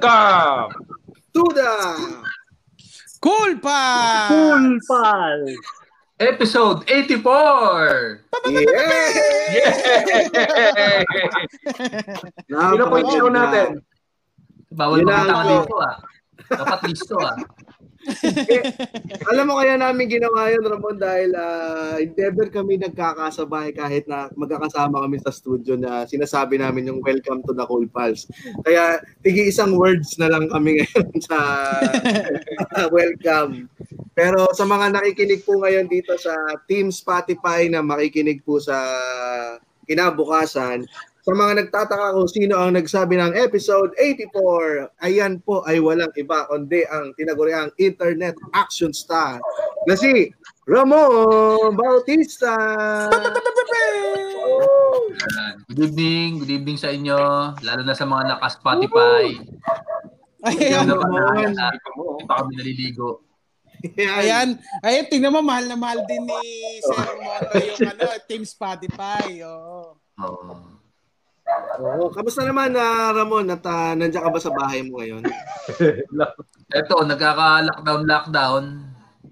Welcome to the Cool Pals! Cool Pals! Episode 84! Yeah! yeah! Sino po yung show natin? Bawal makita dito ah. Dapat listo ah eh, alam mo kaya namin ginawa yun, Ramon, dahil uh, never kami nagkakasabay kahit na magkakasama kami sa studio na sinasabi namin yung welcome to the Cool Pals. Kaya tigi isang words na lang kami ngayon sa welcome. Pero sa mga nakikinig po ngayon dito sa Team Spotify na makikinig po sa kinabukasan, sa mga nagtataka kung sino ang nagsabi ng episode 84, ayan po ay walang iba kundi ang tinaguriang internet action star na si Ramon Bautista. Good evening, good evening sa inyo, lalo na sa mga naka-Spotify. Ayan, Ramon. Baka kami naliligo. Ayan. Ayan, tingnan mo, mahal na mahal din ni Sir Moto yung ano, Team Spotify. Oo. Oh. Oo, kamusta naman na uh, Ramon at uh, nandiyan ka ba sa bahay mo ngayon? Ito, nagkaka-lockdown lockdown.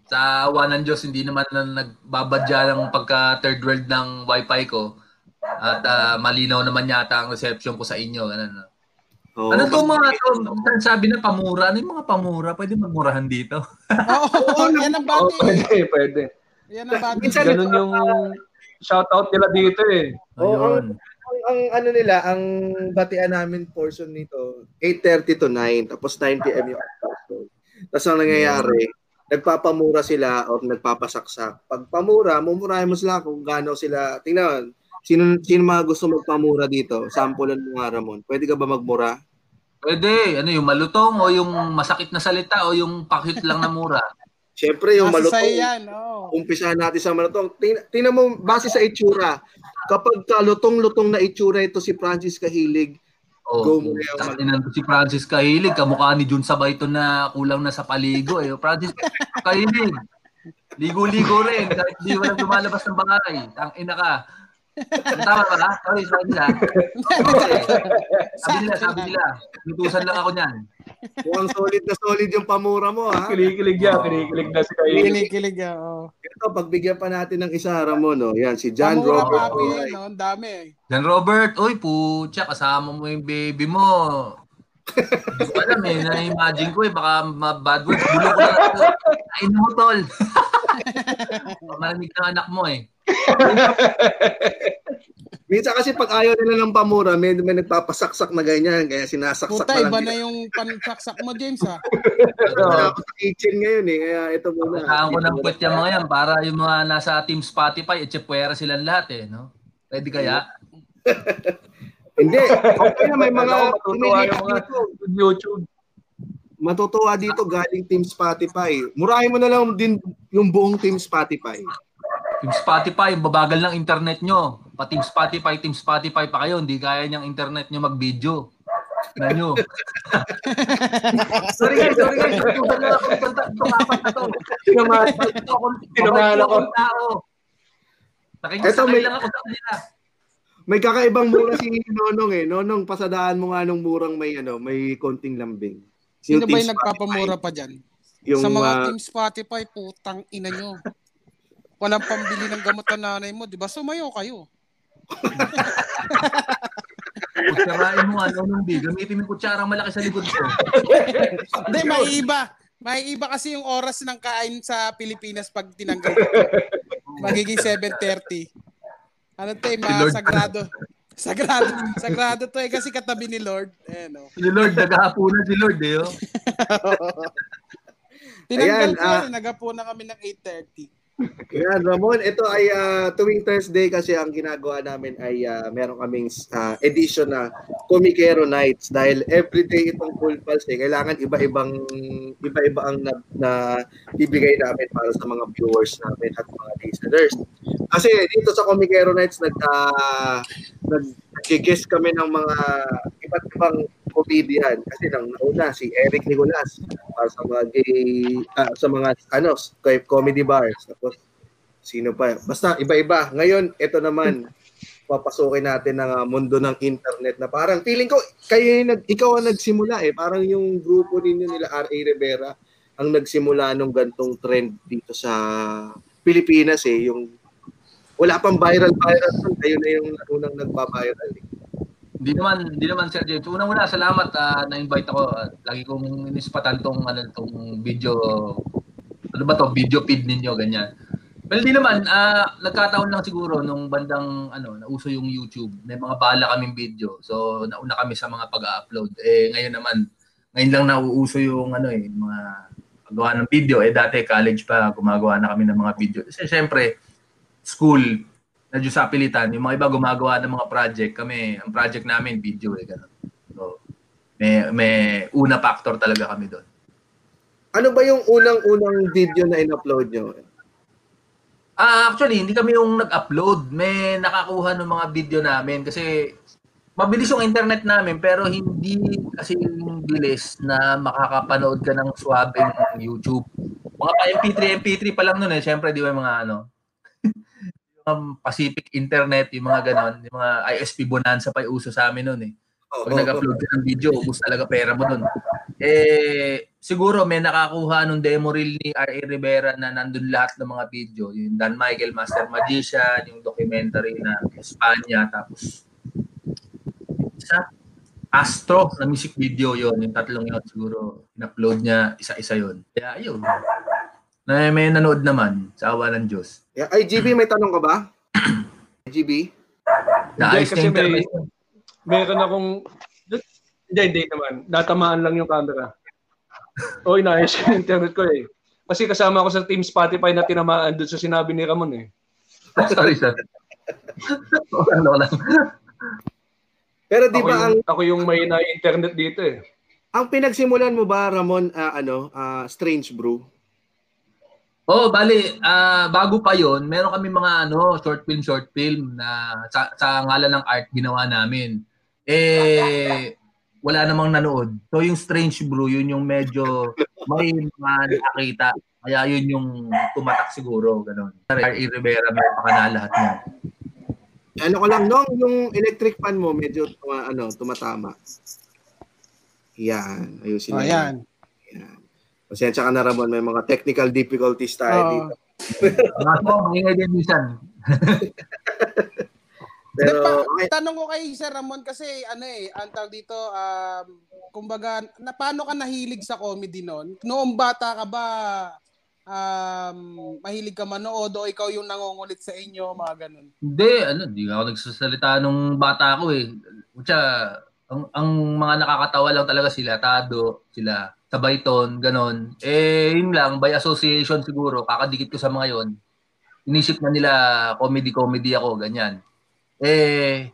Sa awa ng Diyos, hindi naman na nagbabadya ng pagka third world ng wifi ko. At uh, malinaw naman yata ang reception ko sa inyo. Ano, Oh, ano to mga to? Sabi na pamura. Ano yung mga pamura? Pwede magmurahan dito. Oo, oh, oh, yan ang bati. Oh, pwede, pwede. Yan ang bati. Ganun yung shoutout nila dito eh. Ayun. Oh, ang, ano nila, ang batian namin portion nito, 8.30 to 9, tapos 9 p.m. yung episode. Tapos ang nangyayari, nagpapamura sila o nagpapasaksak. Pag pamura, mumurahin mo sila kung gaano sila, tingnan, sino, sino mga gusto magpamura dito? Sampulan mo nga, Ramon. Pwede ka ba magmura? Pwede. Ano yung malutong o yung masakit na salita o yung pakit lang na mura? Siyempre, yung malutong. Yan, oh. Umpisahan natin sa malutong. Tingnan mo, base sa itsura, kapag kalutong-lutong na itsura ito si Francis Kahilig, Oh, go yung si Francis Kahilig, kamukha ni Jun Sabayton na kulang na sa paligo. Eh. Francis Kahilig, ligo-ligo rin. Kahit hindi wala lumalabas ng bangay. Ang ina ka. Tama ba? Sorry, sorry nila. Sabi nila, sabi nila. Nutusan lang ako niyan. Mukhang solid na solid yung pamura mo, ha? Kinikilig yan, kinikilig na si Kayo. Kinikilig yan, oh. Ito, pagbigyan pa natin ng isa, Ramon, no? Yan, si John Pamura, Robert. papi, no? Ang dami, eh. John Robert, uy, putya, kasama mo yung baby mo. Hindi ko alam eh, na-imagine ko eh, baka bad words. Bulo ko na. Kain mo, tol. Malamig na anak mo eh. Minsan kasi pag ayaw nila ng pamura, may, may nagpapasaksak na ganyan, kaya sinasaksak Puta, na iba lang. na yung pansaksak mo, James, ha? Wala ako sa kitchen ngayon eh, kaya ito muna. Kailangan ko ng put yung mga yan para yung mga nasa Team Spotify, etsepwera silang lahat eh, no? Pwede kaya? Hindi, okay na may mga matutuwa yung mga. YouTube. Matutuwa dito galing Team Spotify. Murahin mo na lang din yung buong Team Spotify. Team Spotify, babagal ng internet nyo. Pa Team Spotify, Team Spotify pa kayo, hindi kaya niyang internet nyo mag-video. Na nyo. sorry guys, sorry guys. Tutusan na ako itong itong apat na to. Sinamahan Ito ako. Sinamahan ako. tao. Nakikisakay lang ako sa kanila. May kakaibang mura si Nonong eh. Nonong, pasadaan mo nga nung murang may ano, may konting lambing. Sino ba yung nagpapamura pa dyan? Yung, sa mga ah, Team Spotify, putang ina nyo. Walang pambili ng gamot na nanay mo, di ba? Sumayo kayo. Kutsarain mo ano nung big. Gamitin mo yung kutsarang malaki sa likod ko. Hindi, may iba. May iba kasi yung oras ng kain sa Pilipinas pag tinanggal. Magiging 7.30. Ano to eh, mga sagrado. Sagrado. Sagrado to eh, kasi katabi ni Lord. Eh, no. Si Lord, naghahapunan si Lord eh. Oh. Tinanggal Ayan, ko ah. yun, nagapo na kami ng 8.30. Yan, Ramon, ito ay ah, tuwing Thursday kasi ang ginagawa namin ay ah, meron kaming ah, edition na Comicero Nights dahil everyday itong Cool Pals eh, kailangan iba-ibang iba-iba ang na, na bibigay namin para sa mga viewers namin at mga listeners. Kasi dito sa Comicero Nights nag uh, nag-guest kami ng mga iba't ibang comedian kasi nang nauna si Eric Nicolas para sa mga gay ah, sa mga ano comedy bars tapos sino pa basta iba-iba ngayon ito naman papasukin natin ng ah, mundo ng internet na parang feeling ko kayo nag, ikaw ang nagsimula eh. Parang yung grupo ninyo nila RA Rivera ang nagsimula nung gantong trend dito sa Pilipinas eh. Yung wala pang viral viral kayo na yung unang nagpa-viral. Eh. Hindi naman, hindi naman Sir James. Unang-una, salamat ah, na-invite ako. Ah, lagi kong inispatan tong ano tong video ano ba to, video feed ninyo ganyan. Well, hindi naman ah nagkataon lang siguro nung bandang ano, nauso yung YouTube. May mga bala kaming video. So nauna kami sa mga pag-upload. Eh ngayon naman, ngayon lang nauuso yung ano eh, mga paggawa ng video. Eh dati college pa, gumagawa na kami ng mga video. Kasi syempre, school, sa pilitan. Yung mga iba gumagawa ng mga project. Kami, ang project namin, video eh, gano'n. So, may, may una factor talaga kami doon. Ano ba yung unang-unang video na in-upload nyo? Ah, actually, hindi kami yung nag-upload. May nakakuha ng mga video namin kasi mabilis yung internet namin pero hindi kasi bilis na makakapanood ka ng swabe ng YouTube. Mga pa MP3, MP3 pa lang noon eh. Siyempre, di ba yung mga ano, yung Pacific Internet, yung mga ganon, yung mga ISP Bonanza pa yung uso sa amin noon eh. Pag nag-upload ka ng video, ubus talaga pera mo doon. Eh, siguro may nakakuha nung demo reel ni R.A. Rivera na nandun lahat ng mga video. Yung Dan Michael, Master Magician, yung documentary na Espanya, tapos isa, Astro na music video yon yung tatlong yun siguro in-upload niya isa-isa yon kaya ayun na may nanood naman sa awa ng Diyos Yeah, ay, GB, may tanong ka ba? GB? kasi na internet may- Meron akong... Hindi, hindi naman. Natamaan lang yung camera. O, inayos yung internet ko eh. Kasi kasama ako sa Team Spotify na tinamaan doon sa sinabi ni Ramon eh. sorry sir ano lang Pero di ba ang ako yung may na internet dito eh. ang pinagsimulan mo ba Ramon ah, ano ah, Strange Brew? Oh, bali, ah bago pa 'yon, meron kami mga ano, short film, short film na sa, sa ngalan ng art ginawa namin. Eh wala namang nanood. So yung Strange Brew, yun yung medyo may mga nakakita. Kaya yun yung tumatak siguro, ganun. R.E. Rivera, may pakana lahat niya. Ano ko lang nung yung electric fan mo medyo tuma, ano tumatama. Yan, ayusin Oh, mo yan. Yan. Pasensya ka na Ramon, may mga technical difficulties tayo Oo. dito. Mga so, maingay din minsan. Pero Pero, okay, tanong ko kay Sir Ramon kasi ano eh, ang tawag dito, um, kumbaga, na, paano ka nahilig sa comedy noon? Noong bata ka ba, um, mahilig ka manood o ikaw yung nangungulit sa inyo, mga ganun? Hindi, ano, hindi ako nagsasalita nung bata ako eh. Kutsa, ang, ang mga nakakatawa lang talaga sila, Tado, sila, Sabayton, ganon. Eh, yun lang, by association siguro, kakadikit ko sa mga yon. Inisip na nila comedy-comedy ako, ganyan. Eh,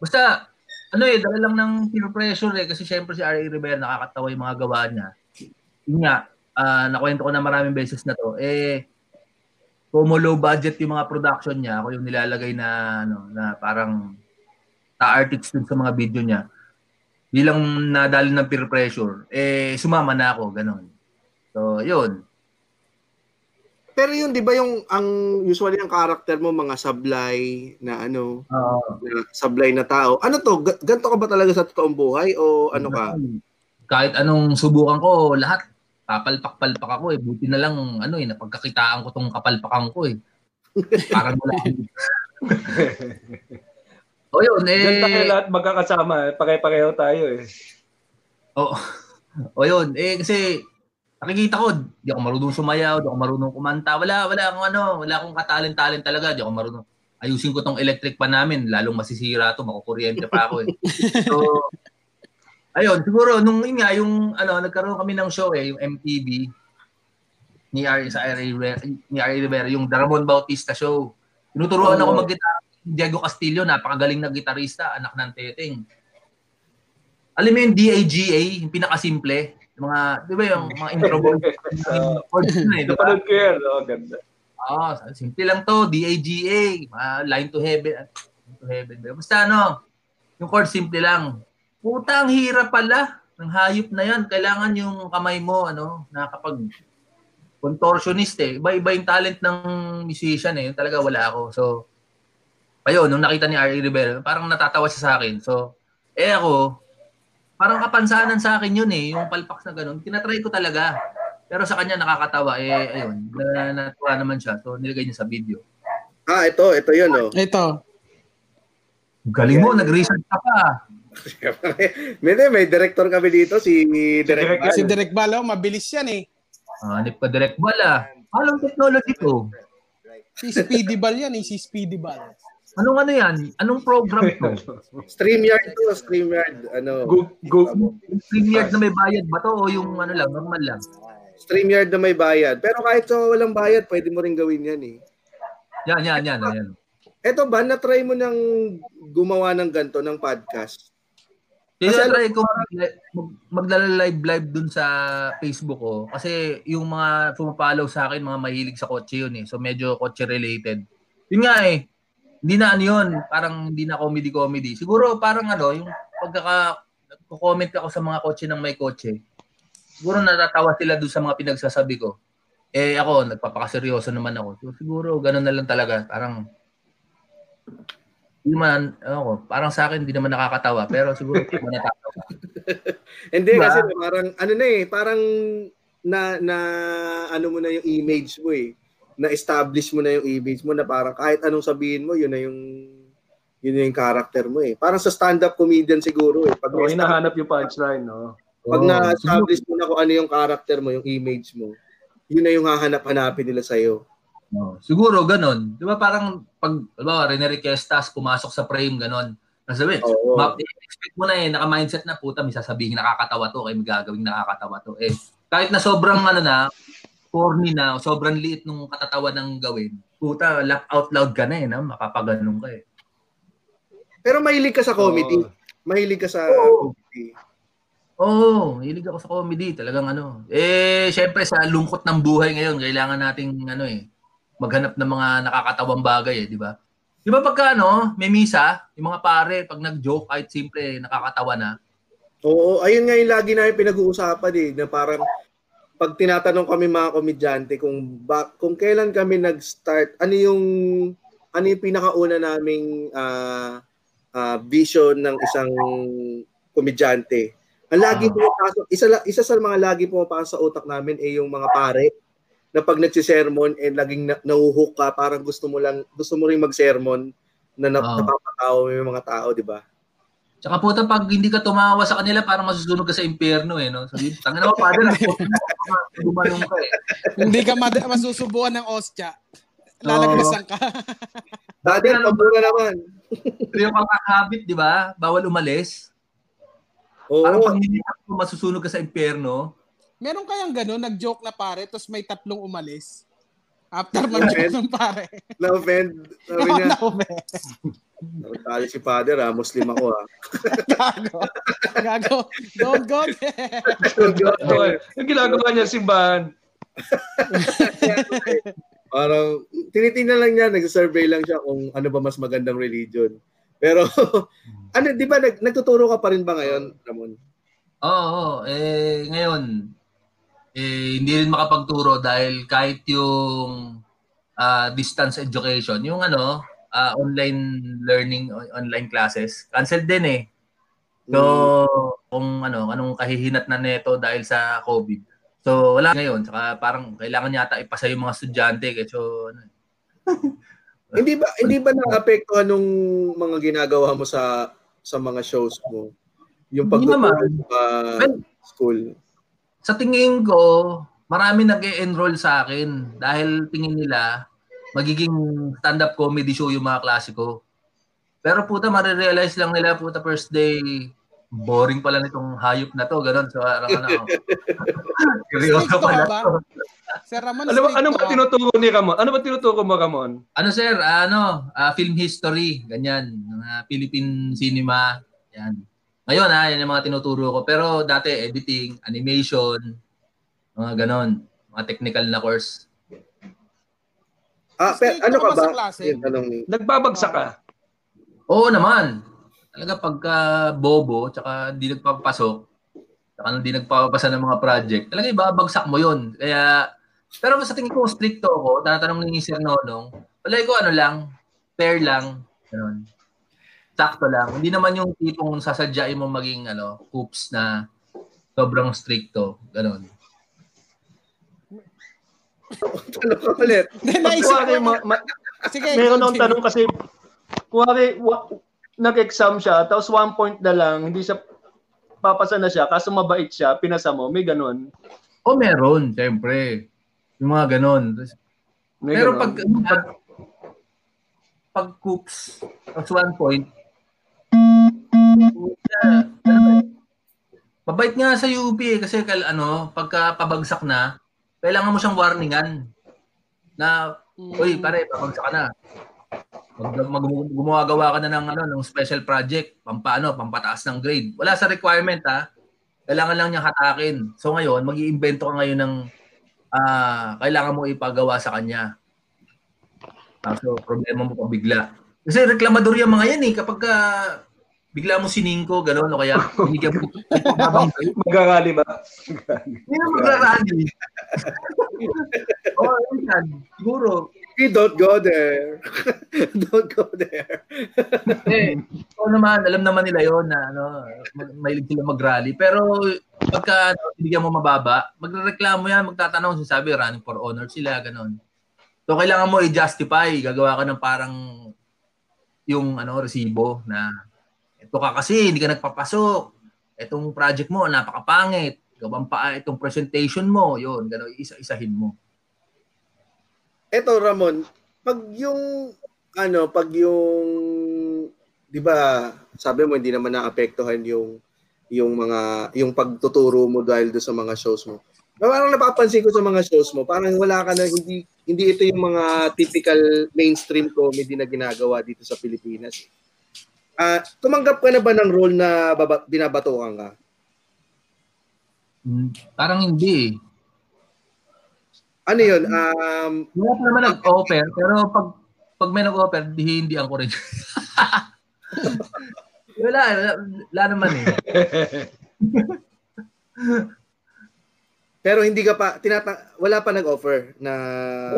basta, ano eh, dala lang ng peer pressure eh, kasi syempre si R.A. Rivera nakakatawa yung mga gawa niya. Yun nga, ah, nakwento ko na maraming beses na to, eh, kung low budget yung mga production niya, ako yung nilalagay na ano na parang ta-artists dun sa mga video niya. Bilang nadali ng peer pressure, eh sumama na ako, ganun. So, yun. pero yun 'di ba yung ang usually ang character mo mga sablay na ano, na sablay na tao. Ano to? Ga- Ganto ka ba talaga sa totoong buhay o ano ka? Kahit anong subukan ko, lahat papalpak-palpak ako eh. Buti na lang ano eh napagkakitaan ko tong kapalpakan ko eh. Parang wala. o yun Diyan tayo eh. lahat magkakasama. eh. Pare-pareho tayo eh. O, o yun, eh kasi nakikita ko, di ako marunong sumayaw, di ako marunong kumanta, wala, wala akong ano, wala akong katalent-talent talaga, di ako marunong. Ayusin ko tong electric pa namin, lalong masisira to, makukuryente pa ako eh. So, ayun, siguro, nung yun nga, yung, ano, nagkaroon kami ng show eh, yung MTV, ni R sa R ni R Rivera yung Ramon Bautista show. Tinuturuan ako mag-gitara. Diego Castillo, napakagaling na gitarista, anak ng Teteng. Alam mo yung DAGA, yung pinakasimple, yung mga, di ba yung mga intro board, yung chords na eh, di ba? Napanood ko yan. Oh, ganda. Oo, simple lang to, DAGA, ah, line to heaven, ah, line to heaven. Basta ano, yung chord simple lang. Puta, ang hirap pala ng hayop na yan. Kailangan yung kamay mo, ano, nakakapag contortionist eh. Iba-iba yung talent ng musician eh. Yung talaga wala ako. So, ayun, nung nakita ni Ari Rivera, parang natatawa siya sa akin. So, eh ako, parang kapansanan sa akin yun eh, yung palpak na ganun. Tinatry ko talaga. Pero sa kanya nakakatawa, eh, ayun, na, natuwa naman siya. So, nilagay niya sa video. Ah, ito, ito yun, oh. Ito. Galing mo, nag-research ka pa. may, may director kami dito, si Direk Direk Bal. Si Direk Balo, mabilis yan eh. Ah, Hanip ka direct bala. Anong technology to? Si Speedy Ball yan eh, si Speedy Ball. Anong ano yan? Anong program to? StreamYard to, StreamYard. Ano, Go, go, Yung premiere na may bayad ba to o yung ano lang, normal lang? StreamYard na may bayad. Pero kahit sa walang bayad, pwede mo rin gawin yan eh. Yan, yan, yan. yan. Eto ba, na-try mo nang gumawa ng ganto ng podcast? Kasi try ko mag, magla-live live dun sa Facebook ko kasi yung mga pumapalaw sa akin mga mahilig sa kotse yun eh. So medyo kotse related. Yun nga eh. Hindi na ano yun, parang hindi na comedy comedy. Siguro parang ano, yung pagkaka comment ako sa mga kotse ng may kotse. Siguro natatawa sila dun sa mga pinagsasabi ko. Eh ako, nagpapakaseryoso naman ako. So, siguro ganun na lang talaga. Parang hindi man, ako, parang sa akin hindi naman nakakatawa, pero siguro hindi man natatawa. Hindi Diba? kasi parang ano na eh, parang na na ano mo na yung image mo eh. Na-establish mo na yung image mo na parang kahit anong sabihin mo, yun na yung yun na yung character mo eh. Parang sa stand-up comedian siguro eh. Pag, oh, na- hinahanap yung punchline, no? pag Oo, na-establish mo na kung ano yung character mo, yung image mo, yun na yung hahanap-hanapin nila sa'yo. No, siguro ganun. 'Di ba parang pag ba Rene Requestas pumasok sa frame ganun. Nasabi, Oo. map expect mo na eh naka-mindset na puta may sasabihin nakakatawa to, kay may gagawing nakakatawa to. Eh kahit na sobrang ano na corny na, sobrang liit nung katatawa ng gawin. Puta, laugh out loud ka na eh, no? makapaganon ka eh. Pero mahilig ka sa comedy. Oo. Mahilig ka sa Oo. comedy. Oo, oh, hilig ako sa comedy, talagang ano. Eh, syempre sa lungkot ng buhay ngayon, kailangan nating ano eh, maghanap ng mga nakakatawang bagay eh, di ba? Di ba pagka ano, may misa, yung mga pare, pag nag-joke, kahit simple, nakakatawa na. Oo, ayun nga yung lagi namin pinag-uusapan eh, na parang pag tinatanong kami mga komedyante kung ba, kung kailan kami nag-start, ano yung ano yung pinakauna naming ah ah, vision ng isang komedyante. Ang lagi Ah. pumapasok, isa isa sa mga lagi pumapasok sa utak namin ay yung mga pare na pag nagsisermon and laging na, nauhook ka, parang gusto mo lang gusto mo ring mag-sermon na nap- napapatawa mo yung mga tao, di ba? Tsaka puta, pag hindi ka tumawa sa kanila, parang masusunog ka sa impyerno eh, no? Sabi, tangin na mo, padre, gumanong ka eh. Hindi ka mad- masusubuan ng ostya. Lalagnasan ka. Ano- pabura naman. Pero yung habit, di ba? Bawal umalis. Oo. Parang pag hindi ka masusunog ka sa impyerno, Meron kayang gano'n, nag-joke na pare, tapos may tatlong umalis. After mag-joke ng pare. Na-offend. Sabi Ako niya, na umalis. Nakatali si father ha, Muslim ako ha. Gago. Gago. Don't go there. Okay. Yung ginagawa niya simbahan. Parang, tinitingnan lang niya, nag-survey lang siya kung ano ba mas magandang religion. Pero, ano, di ba, nag, nagtuturo ka pa rin ba ngayon, Ramon? Oo, oo. eh ngayon eh hindi rin makapagturo dahil kahit yung ah, distance education, yung ano, ah, online learning, online classes, cancel din eh. So, kung ano, anong kahihinat na neto dahil sa COVID. So, wala ngayon. Saka parang kailangan yata ipasa yung mga estudyante. Kaya so, ano, Hindi ba, hindi ba na-apektuhan nung mga ginagawa mo sa sa mga shows mo? Yung pagtuturo sa Well, school. sa tingin ko, marami nag enroll sa akin dahil tingin nila magiging stand-up comedy show yung mga klasiko. Pero puta, marirealize lang nila, puta, first day, boring pala nitong hayop na to, ganun. So, parang ano, seryoso Stricto pala ka ba? to. Sir Ramon, Ano ba, ano ba tinuturo ni Ramon? Ano ba tinuturo mo, Ramon? Ano sir, ano, ah, film history, ganyan, mga Philippine cinema, yan. Ngayon ha, yan yung mga tinuturo ko. Pero dati, editing, animation, mga ganon, mga technical na course. Ah, pero, ano ka ba ba? sa klase? Yung tanong ni. Nagbabagsak ka. Oo naman. Talaga pagka bobo, tsaka hindi nagpapasok, tsaka hindi nagpapasa ng mga project, talaga ibabagsak mo yun. Kaya, pero sa tingin ko, stricto ako, tatanong ni Sir Nonong, palagi ko ano lang, fair lang, Ganun. Sakto lang. Hindi naman yung tipong sasadyain mo maging ano, hoops na sobrang stricto. Ganun. Tanong ko ulit. Hindi, naisip ko. ma- ma- Sige, meron akong tanong kasi, kuwari, wa- nag-exam siya, tapos one point na lang, hindi siya, papasa na siya, kaso mabait siya, pinasa mo, may ganun. O meron, syempre. Yung mga ganun. May Pero ganun. pag, pag, pag coops, at one point, mabait nga sa UP eh, kasi kal, ano, pagka pabagsak na, kailangan mo siyang warningan na, uy, pare, pabagsak ka na. Mag, mag, gumagawa ka na ng, ano, ng special project, pampaano, pampataas ng grade. Wala sa requirement, ha? Kailangan lang niyang hatakin. So ngayon, mag iimbento ka ngayon ng ah kailangan mo ipagawa sa kanya. Kaso problema mo pa bigla. Kasi reklamador yung mga yan eh. Kapag ka bigla mo siningko, gano'n, o kaya binigyan mo habang Magarali ba? Hindi na magrarally. Oo, oh, yun yan. Siguro. Hey, don't go there. don't go there. Eh, oo naman, alam naman nila yon na ano, mag- mahilig sila mag-rally. Pero pagka ano, binigyan mo mababa, magrereklamo yan, magtatanong, sinasabi, running for honor sila, gano'n. So, kailangan mo i-justify. Gagawa ka ng parang yung ano resibo na ito ka kasi, hindi ka nagpapasok. Itong project mo, napakapangit. Gawang pa itong presentation mo, yun, gano'n, isa-isahin mo. Eto Ramon, pag yung ano, pag yung 'di ba, sabi mo hindi naman naapektuhan yung yung mga yung pagtuturo mo dahil do sa mga shows mo. Parang napapansin ko sa mga shows mo, parang wala ka na hindi hindi ito yung mga typical mainstream comedy na ginagawa dito sa Pilipinas. Ah, tumanggap ka na ba ng role na baba, binabatukan ka? Hmm, Parang hindi eh. Ano 'yun? Um, Wala pa naman nag-offer, pero pag pag may nag-offer, di hindi ako rin. wala, wala, wala naman eh. pero hindi ka pa tinata wala pa nag-offer na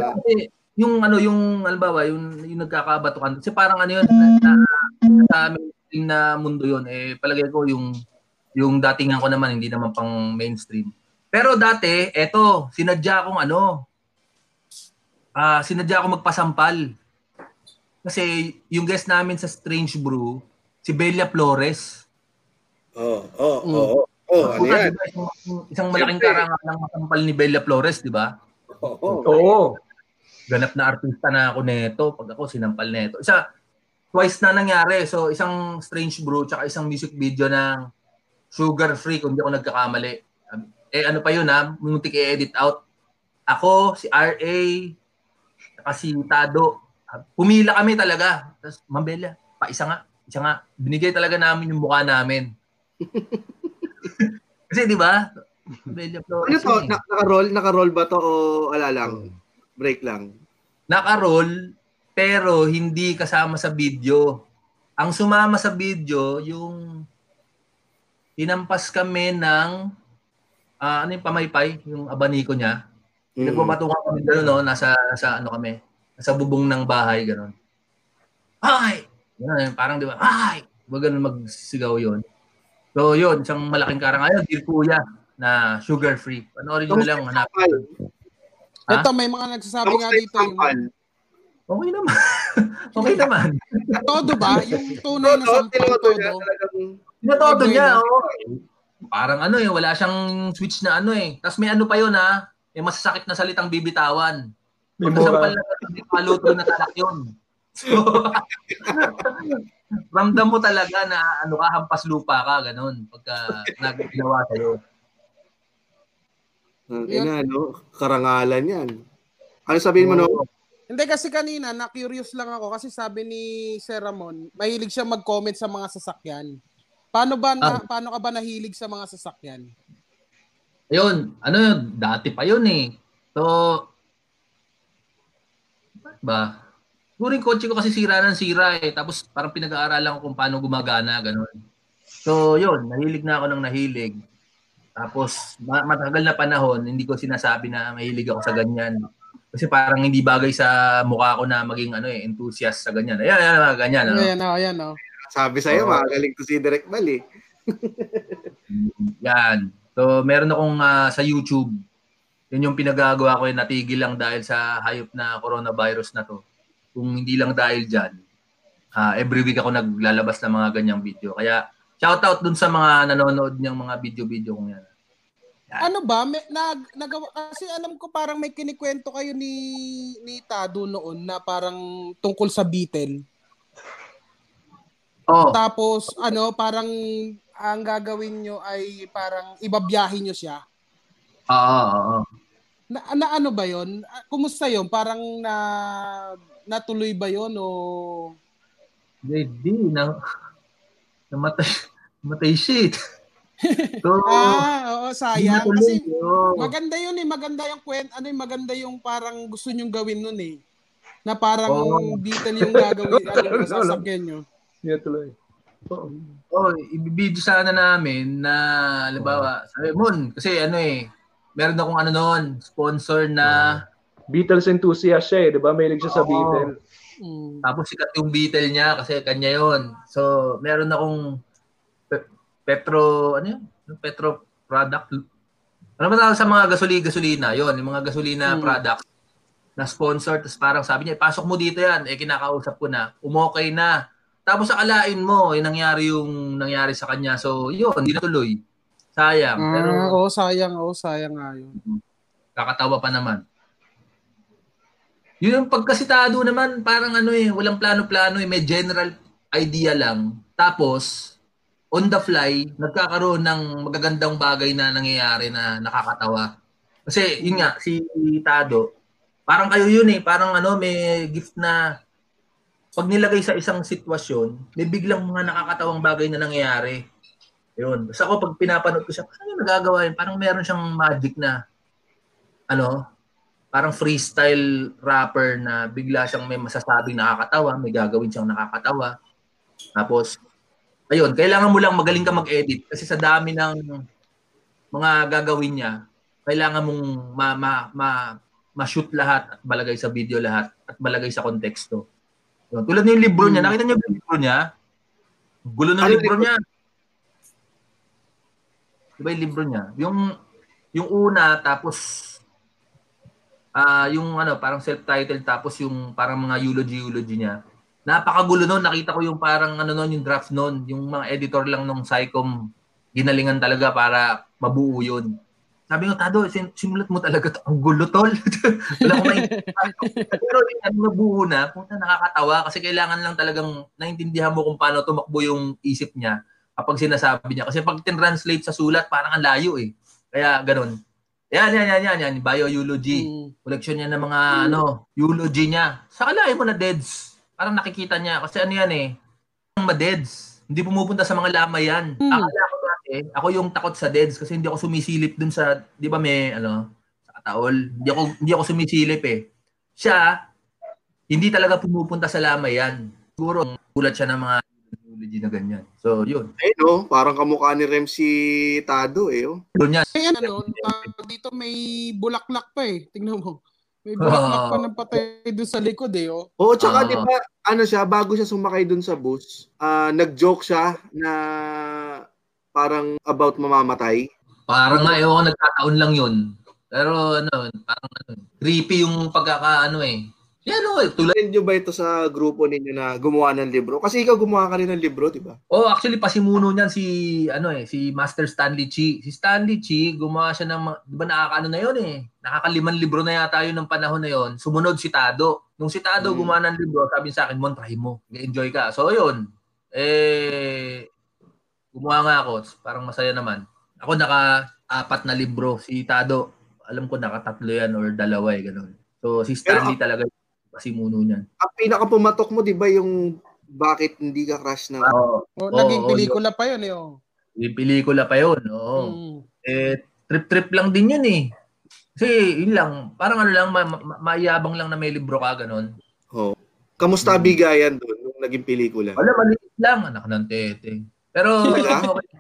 Wala yung ano yung halimbawa yung yung nagkakabatukan kasi parang ano yun na, na, na mundo yun eh palagay ko yung yung datingan ko naman hindi naman pang mainstream. Pero dati eto sinadya akong ano ah sinadya akong magpasampal. Kasi yung guest namin sa Strange Brew si Belia Flores. Oh, oh, Mm. oh, oh, ano Puta, yan? diba, isang, isang malaking karangan ng masampal ni Belia Flores, di ba? Oh, oh. Oo. Ganap na artista na ako neto pag ako sinampal neto. Isa twice na nangyari. So isang Strange Brew tsaka isang music video ng Sugar Free kung di ako nagkakamali. Eh ano pa yun ha, muntik i-edit out. Ako, si RA, tsaka si Tado. Pumila kami talaga. Tapos, Mambella, pa isa nga. Isa nga. Binigay talaga namin yung mukha namin. Kasi di ba? Ano to? eh. Na- naka-roll? Naka-roll ba to o ala lang? Break lang? Naka-roll pero hindi kasama sa video. Ang sumama sa video yung hinampas kami ng ah, ano yung pamaypay, yung abaniko niya. Mm. Nagbabatungan kami gano'n, no? nasa, nasa ano kami, nasa bubong ng bahay, gano'n. Ay! Ganun, parang di ba, ay! Ba ganun magsigaw yon So yun, isang malaking karangalan, Dear Kuya, na sugar free. Panoorin nyo lang, yung hanap. sampal? Ha? Ito, may mga nagsasabi nga Kamusta yung dito. Yung, sampal? Okay naman. okay naman. todo ba? Yung tunay na Todo, sampal todo. Ay, niya, oo. Parang ano eh, wala siyang switch na ano eh. Tapos may ano pa yun ha, may masasakit na salitang bibitawan. May mura. na paluto na talak yun. So, ramdam mo talaga na ano ka, hampas lupa ka, ganun, pagka nagginawa sa'yo. Ang ina, no? Karangalan yan. Ano sabihin mo, no? Hindi kasi kanina, na-curious lang ako kasi sabi ni Sir Ramon, mahilig siya mag-comment sa mga sasakyan. Paano ba na, Ah. paano ka ba nahilig sa mga sasakyan? Ayun, ano yun, dati pa yun eh. So, ba? Siguro yung kotse ko kasi sira ng sira eh. Tapos parang pinag-aaralan ko kung paano gumagana, ganun. So, yun, nahilig na ako ng nahilig. Tapos, ma- matagal na panahon, hindi ko sinasabi na mahilig ako sa ganyan. Kasi parang hindi bagay sa mukha ko na maging ano eh, enthusiast sa ganyan. Ayan, ayan, ganyan. Ano? Ayan, oh, ayan, oh. Sabi sa'yo, Oo. magaling to si Direk Mal eh. Yan. So, meron akong ah, sa YouTube. Yun yung pinagagawa ko, eh, natigil lang dahil sa hayop na coronavirus na to. Kung hindi lang dahil dyan, ah, every week ako naglalabas ng mga ganyang video. Kaya, shoutout dun sa mga nanonood niyang mga video-video kong yan. Ano ba? May, nag, nagawa, kasi alam ko parang may kinikwento kayo ni, ni Tado noon na parang tungkol sa Beatle. Oh, Tapos, ano, parang ang gagawin nyo ay parang ibabiyahin nyo siya. oo, oo, oo. Na, na ano ba yon? Ah, Kumusta yon? Parang na natuloy ba yon o Hindi, na, namatay, namatay shit. So, Ah, oo, sayang kasi maganda yun eh, maganda yung kwent, ano yung maganda yung parang gusto nyong gawin nun eh. Na parang Oo. detail yung gagawin, ano sasakyan nyo. Yeah, tuloy. Oo. Oh, ibibidyo sana namin na, halimbawa, sabi, Mon, kasi ano eh, meron akong ano noon, sponsor na, Beatles enthusiast siya eh, di ba? Mahilig siya sa Oo. Beatles. Mm. tapos sikat yung Beatle niya kasi kanya yon So, meron akong Petro, ano yun? Yung Petro product. Ano ba tawag sa mga gasoli gasolina? Yon, yung mga gasolina Hmm. product na sponsor. Tapos parang sabi niya, pasok mo dito yan. Eh, kinakausap ko na. Umokay na. Tapos akalain mo, eh, nangyari yung nangyari sa kanya. So, yun, hindi natuloy. Sayang. Pero, Ah, oo, sayang, oo, sayang nga yun. kakatawa pa naman. Yun yung pagkasitado naman, parang ano eh, walang plano-plano eh, may general idea lang. Tapos, on the fly, nagkakaroon ng magagandang bagay na nangyayari na nakakatawa. Kasi, yun nga, si Tado, parang kayo yun eh, parang ano, may gift na pag nilagay sa isang sitwasyon, may biglang mga nakakatawang bagay na nangyayari. Yun. Basta ako, pag pinapanood ko siya, ano yung nagagawa yun? Parang meron siyang magic na, ano, parang freestyle rapper na bigla siyang may masasabing nakakatawa, may gagawin siyang nakakatawa. Tapos, ayun, kailangan mo lang magaling ka mag-edit kasi sa dami ng mga gagawin niya, kailangan mong ma, ma, ma, ma-shoot lahat at balagay sa video lahat at balagay sa konteksto. Yun. Tulad ng libro niya, nakita niyo ba yung libro niya? Gulo ng Ano libro libro? niya. Di ba yung libro niya? Yung, yung una, tapos ah yung ano, parang self-titled tapos yung parang mga eulogy-eulogy niya. Napakagulo noon. Nakita ko yung parang ano noon, yung draft noon. Yung mga editor lang nung Psycom ginalingan talaga para mabuo yun. Sabi ko, Tado, sim- simulat mo talaga to. Ang gulo, tol. Wala ko maintindihan. Pero yung ano, nabuo na, puta nakakatawa kasi kailangan lang talagang naintindihan mo kung paano tumakbo yung isip niya kapag sinasabi niya. Kasi pag tin-translate sa sulat, parang ang layo eh. Kaya ganun. Yan, yan, yan, yan, yan. Bio-eulogy. Mm. Collection niya ng mga ano, eulogy niya. Sa kalahin mo na deads. Parang nakikita niya. Kasi ano yan eh, ang ma-deads. Hindi pumupunta sa mga lamay yan. Hmm. Akala ko dati, ako yung takot sa deads kasi hindi ako sumisilip dun sa, di ba may, ano, sa kataol. Hindi ako, hindi ako sumisilip eh. Siya, hindi talaga pumupunta sa lamay yan. Siguro, gulat siya ng mga eulogy na ganyan. So, yun. Ayun oh, parang kamukha ni Rem si Tado eh. Oh. Yun yan. May ano, tawag dito may bulaklak pa eh. Tingnan mo. May bulaklak pa ng patay doon sa likod eh. Oh. Oo, tsaka Ah. di ba, ano siya, bago siya sumakay dun sa bus, ah, nag-joke siya na parang about mamamatay. Parang nga, ewan ko, nagkataon lang yun. Pero ano, parang ano, creepy yung pagkakaano eh. Yan o, tulad. Send nyo ba ito sa grupo ninyo na gumawa ng libro? Kasi ikaw gumawa ka rin ng libro, di ba? Oh, actually pasimuno niyan si ano eh, si Master Stanley Chi. Si Stanley Chi, gumawa siya ng 'di ba nakakaano na 'yon eh. Nakakaliman libro na yata 'yun ng panahon na 'yon. Sumunod si Tado. Nung si Tado Hmm. gumawa ng libro, sabi sa akin, "Mon, try mo. Enjoy ka." So 'yun. Eh gumawa nga ako, parang masaya naman. Ako naka-apat na libro. Si Tado, alam ko naka-tatlo yan or dalawa eh, ganun. So si Stanley talaga pasimuno niyan. Ang pinakapumatok mo, di ba, yung bakit hindi ka crush na Oo. Oh, Oo, naging oo, pelikula pa yun eh. Oh. Yung pelikula pa 'yon. Oo. Mm. eh trip-trip lang din yun eh. Kasi yun lang, parang ano lang, ma- ma- mayabang lang na may libro ka, ganun. Kamusta bigayan doon nung naging pelikula? Wala, maliit lang, anak ng teteng. Pero, Wala? okay.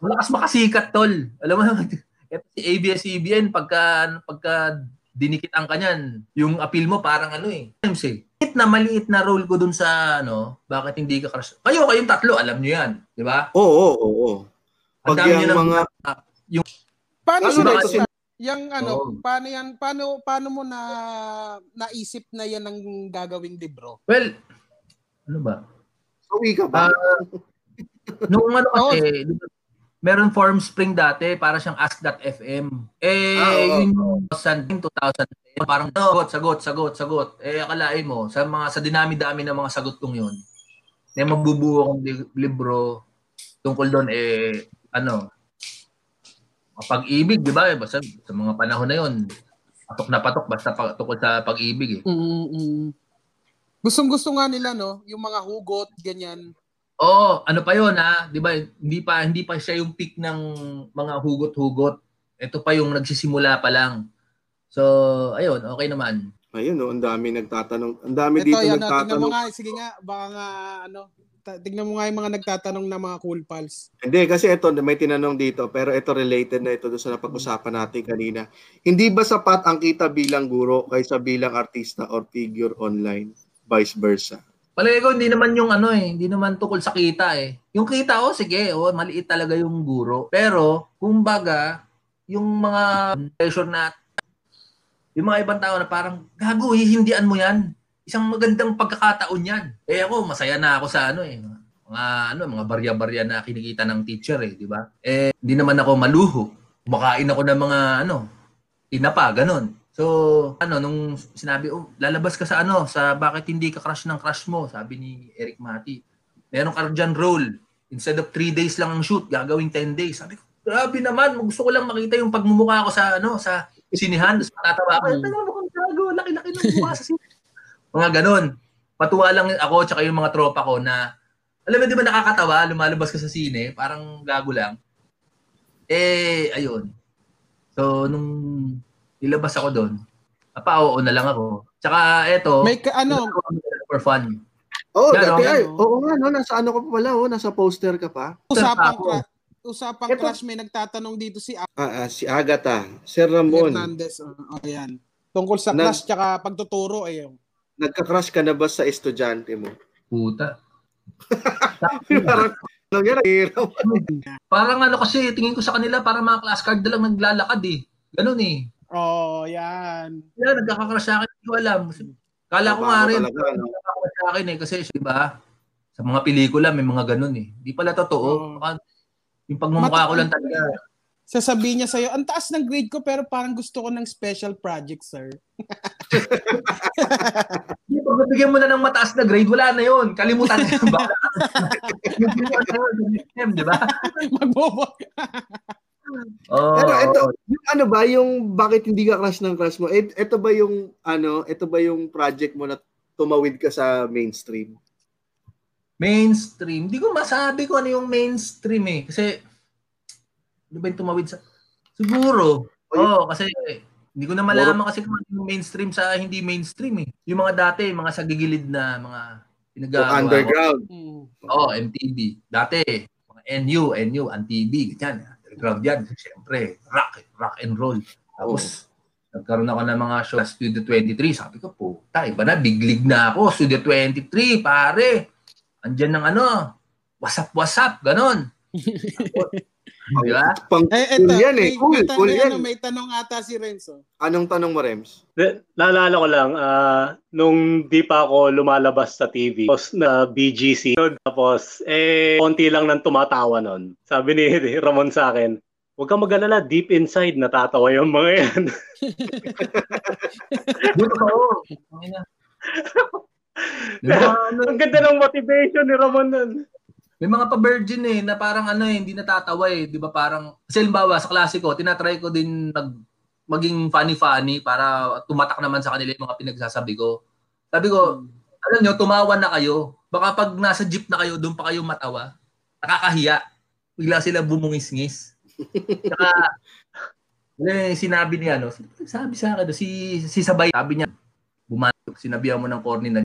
Malakas makasikat, tol. Alam mo naman, ito si ABS-CBN, pagka, pagka dinikitan ka niyan. Yung appeal mo parang ano eh. Times eh. Maliit na maliit na role ko dun sa ano, bakit hindi ka crush. Kayo, kayong tatlo, alam nyo yan. Di ba? Oo, oo, oo. Ang Pag yung nyo ng mga... Paano Ano si- Yung ano, Oo. paano yan, paano, paano mo na naisip na yan ang gagawing libro? Well, ano ba? Uwi ka ba? Ah, Nung ano kasi, di ba, meron form spring dati, para siyang ask.fm. Eh, Ah, oo, yun 2000, 2000, parang sagot, sagot, sagot, sagot. Eh, akalain mo, sa mga sa dinami-dami ng mga sagot kong yun, may magbubuo kong li- libro tungkol doon, eh, ano, pag-ibig, di ba? Eh, basta sa mga panahon na yun, patok na patok, basta pa, tungkol sa pag-ibig eh. mm Gustong gusto nga nila no, yung mga hugot ganyan. Oo, ano pa 'yon ha? 'Di ba? Hindi pa hindi pa siya yung peak ng mga hugot-hugot. Ito pa yung nagsisimula pa lang. So, ayun, okay naman. Ayun, no, ang dami nagtatanong. Ang dami Ito dito yan, no, tingnan mo nagtatanong. nga, sige nga, baka nga ano, ta- tingnan mo nga yung mga nagtatanong na mga cool pals. Hindi, kasi ito, may tinanong dito, pero ito related na ito doon sa napag-usapan natin kanina. Hindi ba sapat ang kita bilang guro kaysa bilang artista or figure online? Vice versa. Palagi ko, hindi naman yung ano eh, hindi naman tukol sa kita eh. Yung kita, oh, sige, oh, maliit talaga yung guro. Pero, kumbaga, yung mga pressure na, yung mga ibang tao na parang, gago, hihindian mo yan. Isang magandang pagkakataon yan. Eh ako, masaya na ako sa ano eh. Mga, ano, mga barya-barya na kinikita ng teacher eh, di ba? Eh, hindi naman ako maluho. Kumakain ako ng mga, ano, tinapa, ganun. So, ano, nung sinabi, oh, lalabas ka sa ano, sa bakit hindi ka crush ng crush mo, sabi ni Eric Mati. Meron ka dyan role. Instead of 3 days lang ang shoot, gagawing 10 days. Sabi ko, grabe naman, gusto ko lang makita yung pagmumukha ko sa, ano, sa sinihan. Tapos matatawa ako, ano mo kung gago, laki-laki ng mukha sa sinihan. mga ganun. Patuwa lang ako, tsaka yung mga tropa ko na, alam mo, di ba nakakatawa, lumalabas ka sa sine, parang gago lang. Eh, ayun. So, nung nilabas ako doon, apa-oo na lang ako. Tsaka eto, May ka, ano, for fun. Oh, Yan, dati okay, ay, oo nga, no, nasa ano ka pa pala, oh, nasa poster ka pa. usapang crush, usapang Ito- crush may nagtatanong dito si Ah, ah, si Agatha, Sir Ramon, Hernandez. Oh, oh, yan. Tungkol sa Nag- crush tsaka pagtuturo eh. nagka-crush ka na ba sa estudyante mo? Puta. Parang, ano yan, hirap. Parang ano kasi, tingin ko sa kanila, parang mga class card na lang naglalakad eh. Ganun eh. Oh, yan. Kaya nagkakakrush sa akin, hindi ko alam. Kala ko nga rin, nagkakakrush sa akin eh. Kasi, di ba, sa mga pelikula, may mga ganun eh. Di pala totoo. Oo. Baka Yung pagmumukha ko lang talaga. Sasabihin niya sa'yo, ang taas ng grade ko pero parang gusto ko ng special project, sir. Hindi, pag mo na ng mataas na grade, wala na yun. Kalimutan na yun. Yung di ba? Magbobo. Oo. Pero ito, yung ano ba, yung bakit hindi ka crush ng crush mo, et, ito ba yung, ano, ito ba yung project mo na tumawid ka sa mainstream? Mainstream. Hindi ko masabi kung ano yung mainstream eh. Kasi, di ba yung tumawid sa... Siguro. Oo, kasi hindi ko na malaman kasi kung ano yung mainstream sa hindi mainstream eh. Yung mga dati, mga sa gigilid na mga So, pinagagawa. ko. underground. Oo, MTV. Dati, mga NU, NU, ANTV, ganyan. Underground yan. Siyempre, rock, rock and roll. Tapos, nagkaroon ako ng mga show sa Studio 23. Sabi ko, puta, iba na, big league na ako. Studio 23, pare. Andyan ng ano, wasap-wasap, ganon. Di ba? Pang Eh, cool eto, yan eh. may, Cool, may, cool may, yan. ano, may tanong ata si Renzo. Anong tanong mo, Rems? De, naalala ko lang, ah, nung di pa ako lumalabas sa TV, tapos na BGC, tapos eh, konti lang nang tumatawa nun. Sabi ni Ramon sa akin, huwag kang mag-alala, deep inside, natatawa yung mga yan. May mga, ano, Ang ganda ng motivation ni Ramon nun. May mga pa-virgin eh, na parang ano eh, hindi natatawa eh. Di ba parang, kasi halimbawa sa klase ko, tinatry ko din mag, maging funny-funny para tumatak naman sa kanila yung mga pinagsasabi ko. Sabi ko, alam nyo, tumawa na kayo. Baka pag nasa jeep na kayo, doon pa kayo matawa. Nakakahiya. Bigla sila bumungis-ngis. Saka, eh, sinabi niya, no, sabi sa akin, si, si Sabay, sabi niya, bumatok, sinabihan mo ng corny na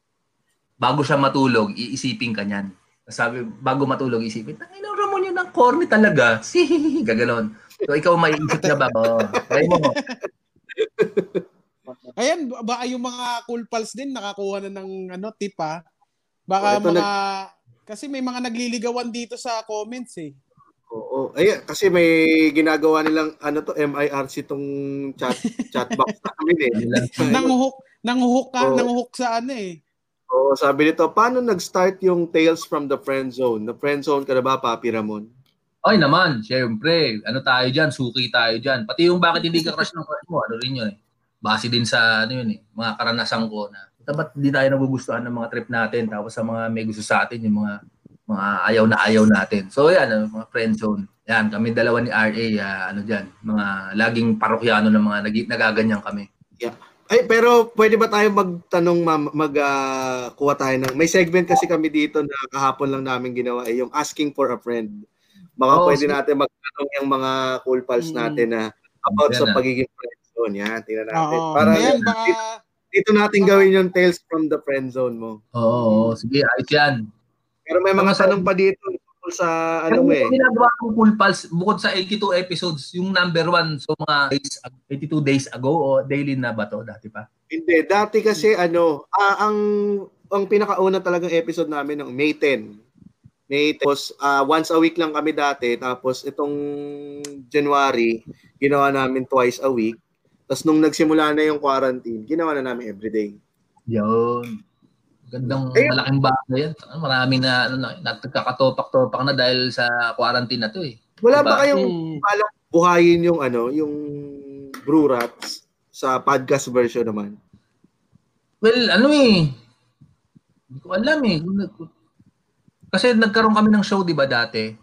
bago siya matulog, iisipin ka niyan. Sabi, bago matulog, isipin, tangin na Ramon yun ng corny talaga. Sihihihi, gaganon. So, ikaw maiisip na ba? Oh, try mo. Ayan, ba- yung mga cool pals din nakakuha na ng ano, tip ha. Baka Oh, mga... Kasi may mga nagliligawan dito sa comments eh. Oo. Ay, kasi may ginagawa nilang ano to MIRC tong chat chat box namin eh. Nanguhuk, nanguhuk ka, Oo. nanguhuk sa ano eh. Oo, sabi nito, paano nag-start yung Tales from the Friend Zone? Na friend zone ka na ba, Papi Ramon? Ay naman, syempre. Ano tayo dyan? Suki tayo dyan. Pati yung bakit hindi ka crush ng crush mo, ano rin yun eh. Base din sa ano yun eh, mga karanasan ko na "Puta, ba't hindi tayo nagugustuhan ng mga trip natin tapos sa mga may gusto sa atin yung mga mga ayaw na ayaw natin. So yan, ano, mga friend zone. Yan, kami dalawa ni RA, ah, ano dyan, mga laging parokyano ng mga nag nagaganyan kami. Ay, pero pwede ba tayo magtanong, ma'am, mag kuha tayo ng, may segment kasi kami dito na kahapon lang namin ginawa, eh, yung asking for a friend. Baka Oo, pwede sige. natin magtanong yung mga cool pals Mm. natin na about Yan sa na. pagiging friend zone. Yan, tingnan natin. Oo. Para Ayan, baka... dito natin gawin yung Tales from the Friend Zone mo. Oo, oo, sige, ayos yan. Pero may mga Ano tanong pa dito sa ano eh. yung ginagawa kong Cool Pals, bukod sa 82 episodes, yung number one, so mga days, 82 days ago o daily na ba to dati pa? Hindi, dati kasi ano, ah, ang ang pinakauna talagang episode namin ng May 10. May 10. Tapos ah, once a week lang kami dati, tapos itong January, ginawa namin twice a week. Tapos nung nagsimula na yung quarantine, ginawa na namin everyday. Yun. Gandang Ayun. malaking bagay yan. Marami na, ano, na nagkakatopak-topak na dahil sa quarantine na to eh. Wala Diba? ba kayong Hmm. balak buhayin yung ano, yung Brew Rats sa podcast version naman? Well, ano eh. Hindi ko alam eh. Kasi nagkaroon kami ng show, di ba, dati?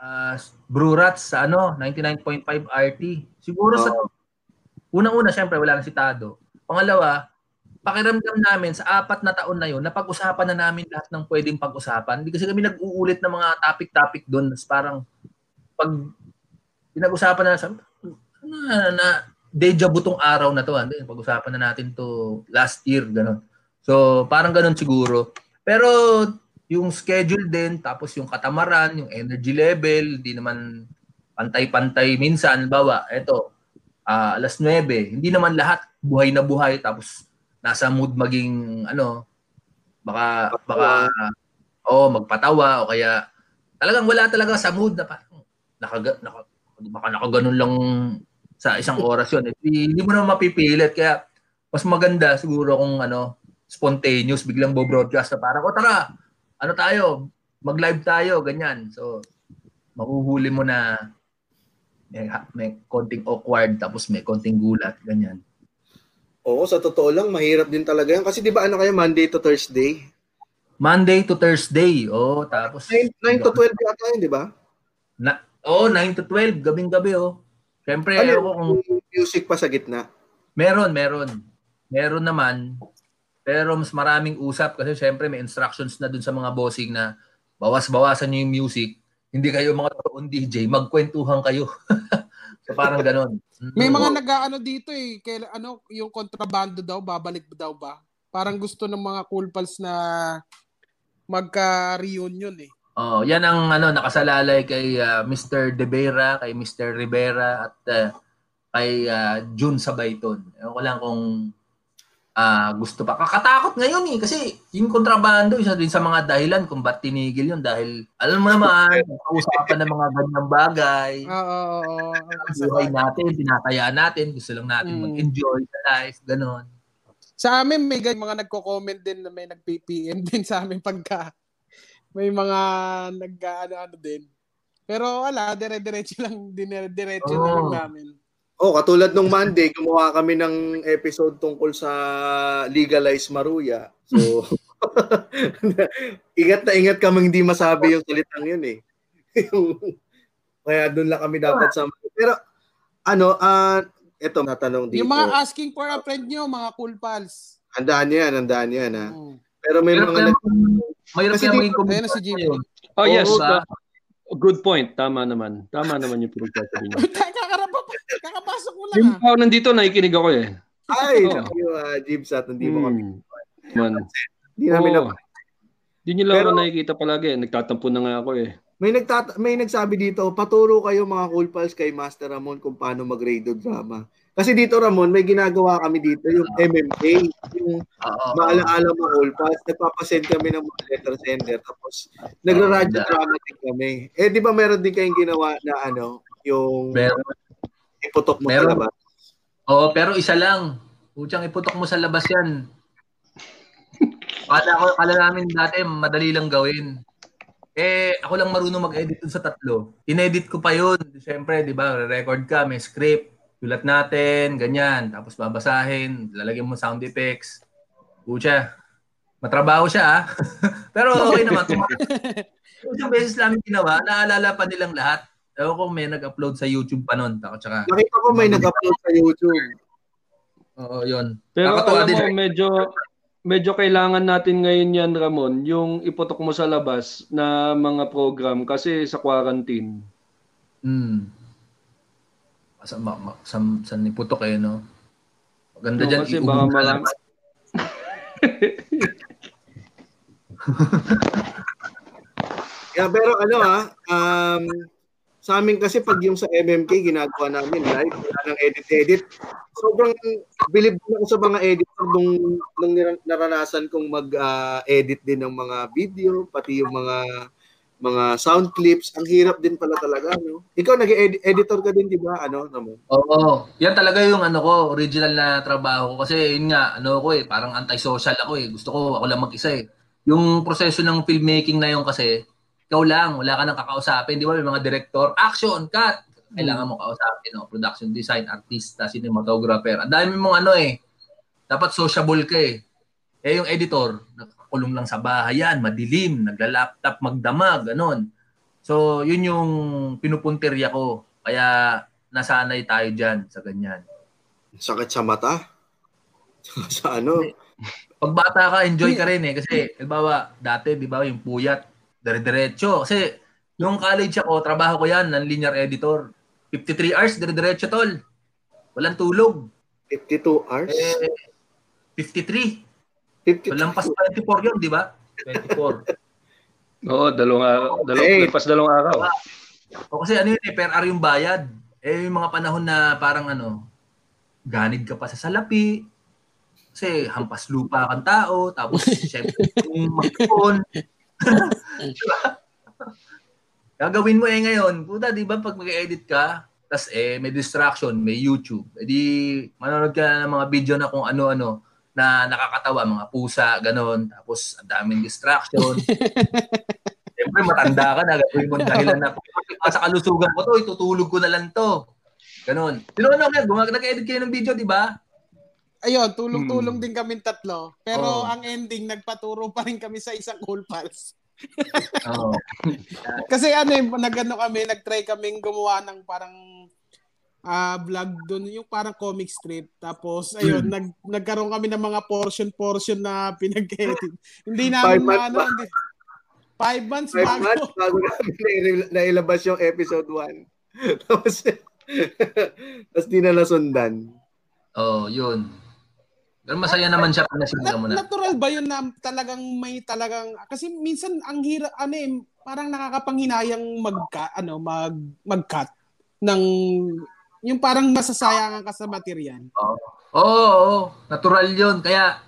Uh, Brew Rats sa ano, 99.5 RT. Siguro sa Oo. Unang-una, syempre, wala nang sitado. Pangalawa, pakiramdam namin sa apat na taon na yun, napag-usapan na namin lahat ng pwedeng pag-usapan. Hindi kasi kami nag-uulit ng mga topic-topic doon. Parang, pag pinag-usapan na, sabi, na, na, deja vu tong araw na to. Hindi, pag-usapan na natin to last year, gano'n. So, parang gano'n siguro. Pero, yung schedule din, tapos yung katamaran, yung energy level, hindi naman pantay-pantay minsan. Bawa, eto, ah, alas 9, hindi naman lahat buhay na buhay tapos nasa mood maging ano baka baka oh magpatawa o kaya talagang wala talaga sa mood na parang naka, naka baka nakaganon lang sa isang oras yun. Eh, Hindi, mo na mapipilit kaya mas maganda siguro kung ano spontaneous biglang bo-broadcast na parang o tara ano tayo mag-live tayo ganyan. So mahuhuli mo na may, may konting awkward tapos may konting gulat ganyan. Oo, sa totoo lang, mahirap din talaga yan. Kasi di ba ano kayo, Monday to Thursday? Monday to Thursday. Oh, tapos 9, 9 to 12 yata yun, di ba? Na, oh, 9 to 12, gabing-gabi oh. Siyempre, Ano ako kung yung music pa sa gitna? meron, meron. Meron naman. Pero mas maraming usap kasi siyempre may instructions na dun sa mga bossing na bawas-bawasan nyo yung music. Hindi kayo mga totoong DJ, magkwentuhan kayo. so parang ganon. May mga nag-ano dito eh, kay, ano, yung kontrabando daw, babalik daw ba? Parang gusto ng mga cool pals na magka-reunion eh. Oh, yan ang ano nakasalalay kay ah, Mr. De Vera, kay Mr. Rivera at ah, kay ah, June Sabayton. Ewan ko lang kung ah, gusto pa. Kakatakot ngayon eh kasi yung kontrabando isa din sa mga dahilan kung ba't tinigil yun dahil alam mo naman, usapan ng mga ganyang bagay. Oo, oo, oo. Buhay natin, tinataya natin, gusto lang natin Mm. mag-enjoy sa life, ganon. Sa amin may gan- mga nagko-comment din na may nag-PPM din sa amin pagka may mga nag-ano-ano din. Pero wala, dire-diretso lang, dire-diretso Oo. na lang namin. Oh, katulad nung Monday, gumawa kami ng episode tungkol sa legalize Maruya. So, ingat na ingat kami hindi masabi yung salitang yun eh. Kaya doon lang kami dapat sa... Pero, ano, ah, eto, natanong dito. Yung mga asking for a friend nyo, mga cool pals. Handaan yan, handaan yan ha. Mm. Pero may mga... Kasi kaya maging Ayun na comedian si Jimmy. Oh, yes. Uh, good point. Tama naman. Tama naman yung pinagsasabi niyo. Kakapasok mo lang Yung ah. tao nandito, nakikinig ako eh. Ay, Oo. naku, uh, Jibs at hindi mo kami. Hmm. Man. Hindi namin Oo. na... Di nyo lang Pero- ako nakikita palagi. Nagtatampo na nga ako eh. May nagtata- may nagsabi dito, paturo kayo mga cool pals kay Master Ramon kung paano mag-radio drama. Kasi dito Ramon, may ginagawa kami dito yung MMA, yung Oo. maalaala mo cool pals, nagpapasend kami ng mga letter sender tapos nagra-radio Oo, drama din kami. Eh di ba meron din kayong ginawa na ano, yung Meron. iputok mo sa Meron. labas? Oo, pero isa lang. Putsang iputok mo sa labas yan. Kala ko, kala namin dati, madali lang gawin. Eh, ako lang marunong mag-edit sa tatlo. Inedit ko pa yun. Siyempre, di ba, record ka, may script, sulat natin, ganyan. Tapos babasahin, lalagyan mo sound effects. Pucha, matrabaho siya ah. Pero okay naman. Isang beses namin ginawa, naalala pa nilang lahat. Ewan ko may nag-upload sa YouTube pa nun. Tako, tsaka, Nakita ko may nag-upload sa YouTube. oo, yun. Pero Nakakatuwa alam din mo, medyo medyo kailangan natin ngayon yan, Ramon, yung iputok mo sa labas na mga program kasi sa quarantine. Hmm. Sa, ma, ma, sa, sa niputok eh, no? Maganda No, dyan, kasi baka na marami-. Yeah, pero ano ah, um, sa amin kasi pag yung sa MMK ginagawa namin live, wala nang edit-edit. Sobrang bilib din ako sa mga editor nung, nung naranasan kong mag-edit din ng mga video, pati yung mga mga sound clips. Ang hirap din pala talaga, no? Ikaw nag-editor ka din, di ba? Ano, naman? Oo. Yan talaga yung ano ko, original na trabaho ko. Kasi yun nga, ano ko eh, parang anti-social ako eh. Gusto ko, ako lang mag-isa eh. Yung proseso ng filmmaking na yun kasi, ikaw lang, wala ka nang kakausapin. Di ba, may mga director, action, cut! Kailangan mo kausapin, no? production design, artista, cinematographer. Ang dami mong ano eh, dapat sociable ka eh. Eh yung editor, nakakulong lang sa bahay yan, madilim, nagla-laptop, magdamag, ganon. So, yun yung pinupuntirya ko. Kaya nasanay tayo dyan sa ganyan. Sakit sa mata? sa ano? Pag bata ka, enjoy ka rin eh. Kasi, halimbawa, dati, di ba, yung puyat, dire-diretso. Kasi, nung college ako, trabaho ko yan, ng linear editor. 53 hours, dire-diretso, tol. Walang tulog. 52 hours? Eh, 53. 52 Walang pas 24 yun, di ba? 24. Oo, dalawang araw, dalawang, Okay. lagpas dalawang araw. O kasi ano yun eh, per hour yung bayad. Eh, yung mga panahon na parang ano, ganid ka pa sa salapi, kasi hampas lupa kang tao, tapos syempre yung mag-phone. diba? Gagawin mo eh ngayon, puta, di ba pag mag-edit ka, tas eh may distraction, may YouTube, edi manonood ka ng mga video na kung ano-ano na nakakatawa, mga pusa, ganon, tapos ang daming distraction. Siyempre, matanda ka na, gagawin mo dahilan na "Pag sa kalusugan ko to, itutulog ko na lang to. Ganon. Sino ano gumag nag-edit kayo ng video, di ba? Ayun, tulong-tulong Hmm. din kami tatlo. Pero Oo. ang ending, nagpaturo pa rin kami sa isang cool pals. Oo. Kasi ano eh, nagano kami, nagtry kaming gumawa ng parang ah vlog doon, yung parang comic strip. Tapos, ayun, Hmm. nag, nagkaroon kami ng mga portion-portion na pinag-edit. hindi Five namin months ano, ba? hindi. Five months Five bago. months bago namin nail- nailabas yung episode 1. tapos, tapos di na nasundan. Oo, yun. Pero masaya naman siya pag nasimulan mo Na- na. natural ba yun na talagang may talagang kasi minsan ang hirap ano eh parang nakakapanghinayang magka ano mag mag-cut ng yung parang masasayangan ka sa material. Oo, oo, natural yun. Kaya,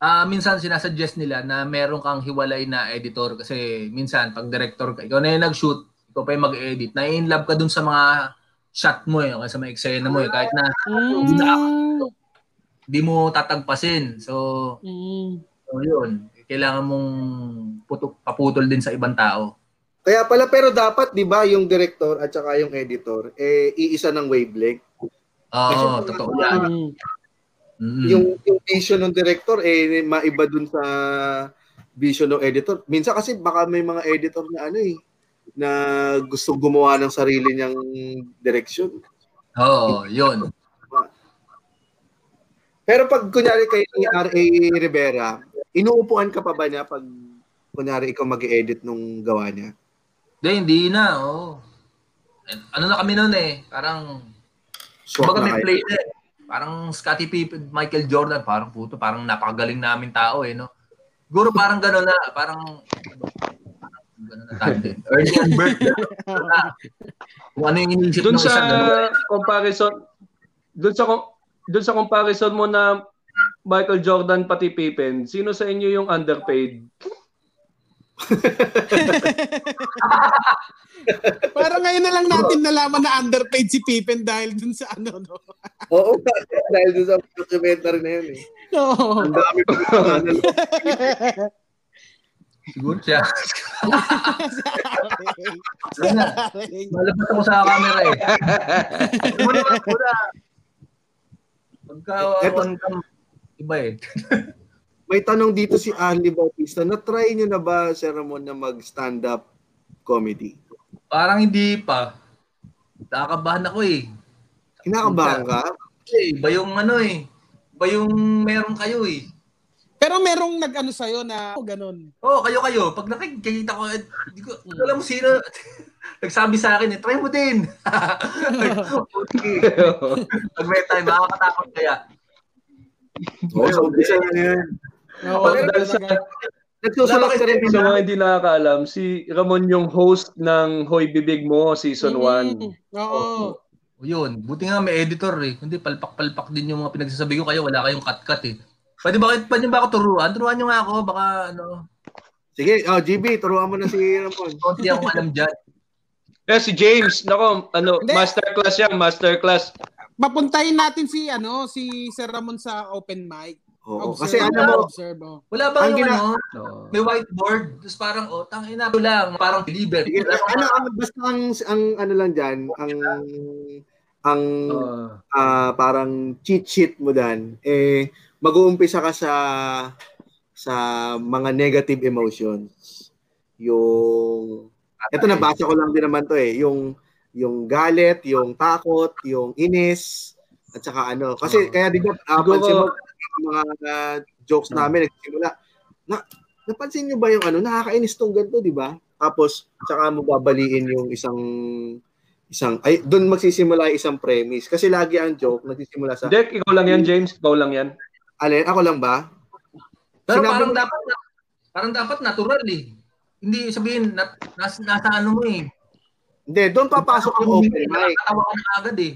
ah minsan sinasuggest nila na meron kang hiwalay na editor kasi minsan pag director ka, ikaw na yung nag-shoot, ikaw pa yung mag-edit, na in love ka dun sa mga shot mo eh, o sa mga eksena mo eh, kahit na Mm. di mo tatagpasin. So, Mm. so yun, kailangan mong putok, paputol din sa ibang tao. Kaya pala, pero dapat, di ba, yung director at saka yung editor, eh, iisa ng wavelength. Oo, Kasi totoo kung- yan. Mm. Mm. Yung, yung vision ng director, eh, maiba dun sa vision ng editor. Minsan kasi baka may mga editor na ano eh, na gusto gumawa ng sarili niyang direction. Oo, yun. Pero pag kunyari kay R.A. Rivera, inuupuan ka pa ba niya pag kunyari ikaw mag-edit nung gawa niya? Hindi, hindi na. Oo. Ano na kami noon eh, parang Swak Kumbaga na may play eh. Parang Scottie Pippen, Michael Jordan, parang puto, parang napakagaling namin tao eh, no? Siguro parang gano'n na, parang gano'n na tandem. Ernie and Bert. Kung ano yung iniisip Doon ng sa isang gano'n. comparison, doon sa doon sa comparison mo na Michael Jordan pati Pippen, sino sa inyo yung underpaid? Parang ngayon na lang natin nalaman na underpaid si Pippen dahil dun sa ano, no? Oo, dahil doon sa documentary na yun eh. Oo. Ang dami pa ano, Siguro siya. Sana. Malabas ako sa camera eh. Muna, muna. Pagka Eto. on cam, iba eh. May tanong dito si Ali Bautista. Na-try nyo na ba, Sir Ramon, na mag-stand up comedy? Parang hindi pa. Nakakabahan ako eh. Kinakabahan ka? Kasi iba yung ano eh. Iba yung meron kayo eh. Pero merong nag-ano sa'yo na oh, ganun. Oo, oh, kayo-kayo. Pag nakikita ko, eh, di ko, hindi ko alam sino. Nagsabi sa akin eh, try mo din. Pag may time, makakatakot kaya. Oo, sa umpisa na yun. Oo, Pero dahil sa, Nagsusulat ka rin sa mga hindi nakakaalam, si Ramon yung host ng Hoy Bibig Mo Season 1. Mm, Oo. O yun, buti nga may editor eh. Hindi, palpak-palpak din yung mga pinagsasabi ko kayo. Wala kayong cut-cut eh. Pwede ba, pwede ba ako turuan? Turuan nyo nga ako. Baka ano, Sige, oh, GB, turuan mo na si Ramon. konti akong alam dyan. Eh, si James, nako, ano, Hindi. masterclass yan, masterclass. Papuntahin natin si ano si Sir Ramon sa open mic. Oo, Observe, kasi ano mo, observe, oh. Wala ba Ang gina- ano, No. may whiteboard. Tapos parang, oh, tangina ko lang. Parang believer. sige, ano, ano, basta ang, ang ano lang dyan, ang, ang, Uh, ah, parang cheat sheet mo dan, eh, mag-uumpisa ka sa, sa mga negative emotions. Yung, ito nabasa ko lang din naman to eh, yung, yung galit, yung takot, yung inis, at saka ano. Kasi Oo. kaya di ba, uh, Siguro- pansin mo, yung mga ah, jokes namin, nagsimula, na, napansin nyo ba yung ano, nakakainis tong ganito, di ba? Tapos, saka mo babaliin yung isang, isang, ay, doon magsisimula yung isang premise. Kasi lagi ang joke, nagsisimula sa, Dek, ikaw lang yan, James. Ikaw lang yan. alin, ako lang ba? Pero Sinabi parang mo- dapat, parang dapat natural eh. Hindi sabihin, na, nasa, nasa ano mo eh. Hindi, doon papasok yung open mic. Nakakatawa ka na agad eh.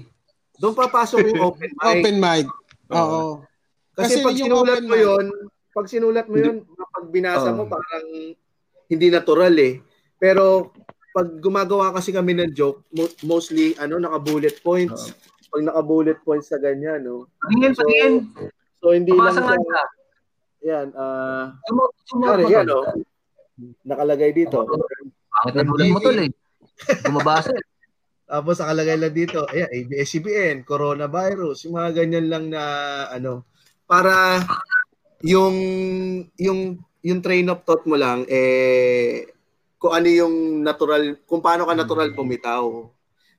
Doon papasok yung open mic. Open mic. Oo. Kasi, Kasi pag sinulat mo yun, pag sinulat mo yun, pag binasa Oo. mo, parang hindi natural eh. Pero pag gumagawa kasi kami ng joke, mo- mostly ano naka-bullet points. Pag naka-bullet points sa ganyan, no. Patingin, So, patingin. So hindi Pabasa lang siya. yan, ah, uh, yan, sumo- no. Nakalagay dito. Pangit na bulan mo tol eh. Gumabasa eh. Tapos nakalagay lang dito, ayan, ABS-CBN, coronavirus, yung mga ganyan lang na ano, para yung yung yung train of thought mo lang eh kung ano yung natural, kung paano ka natural pumitaw.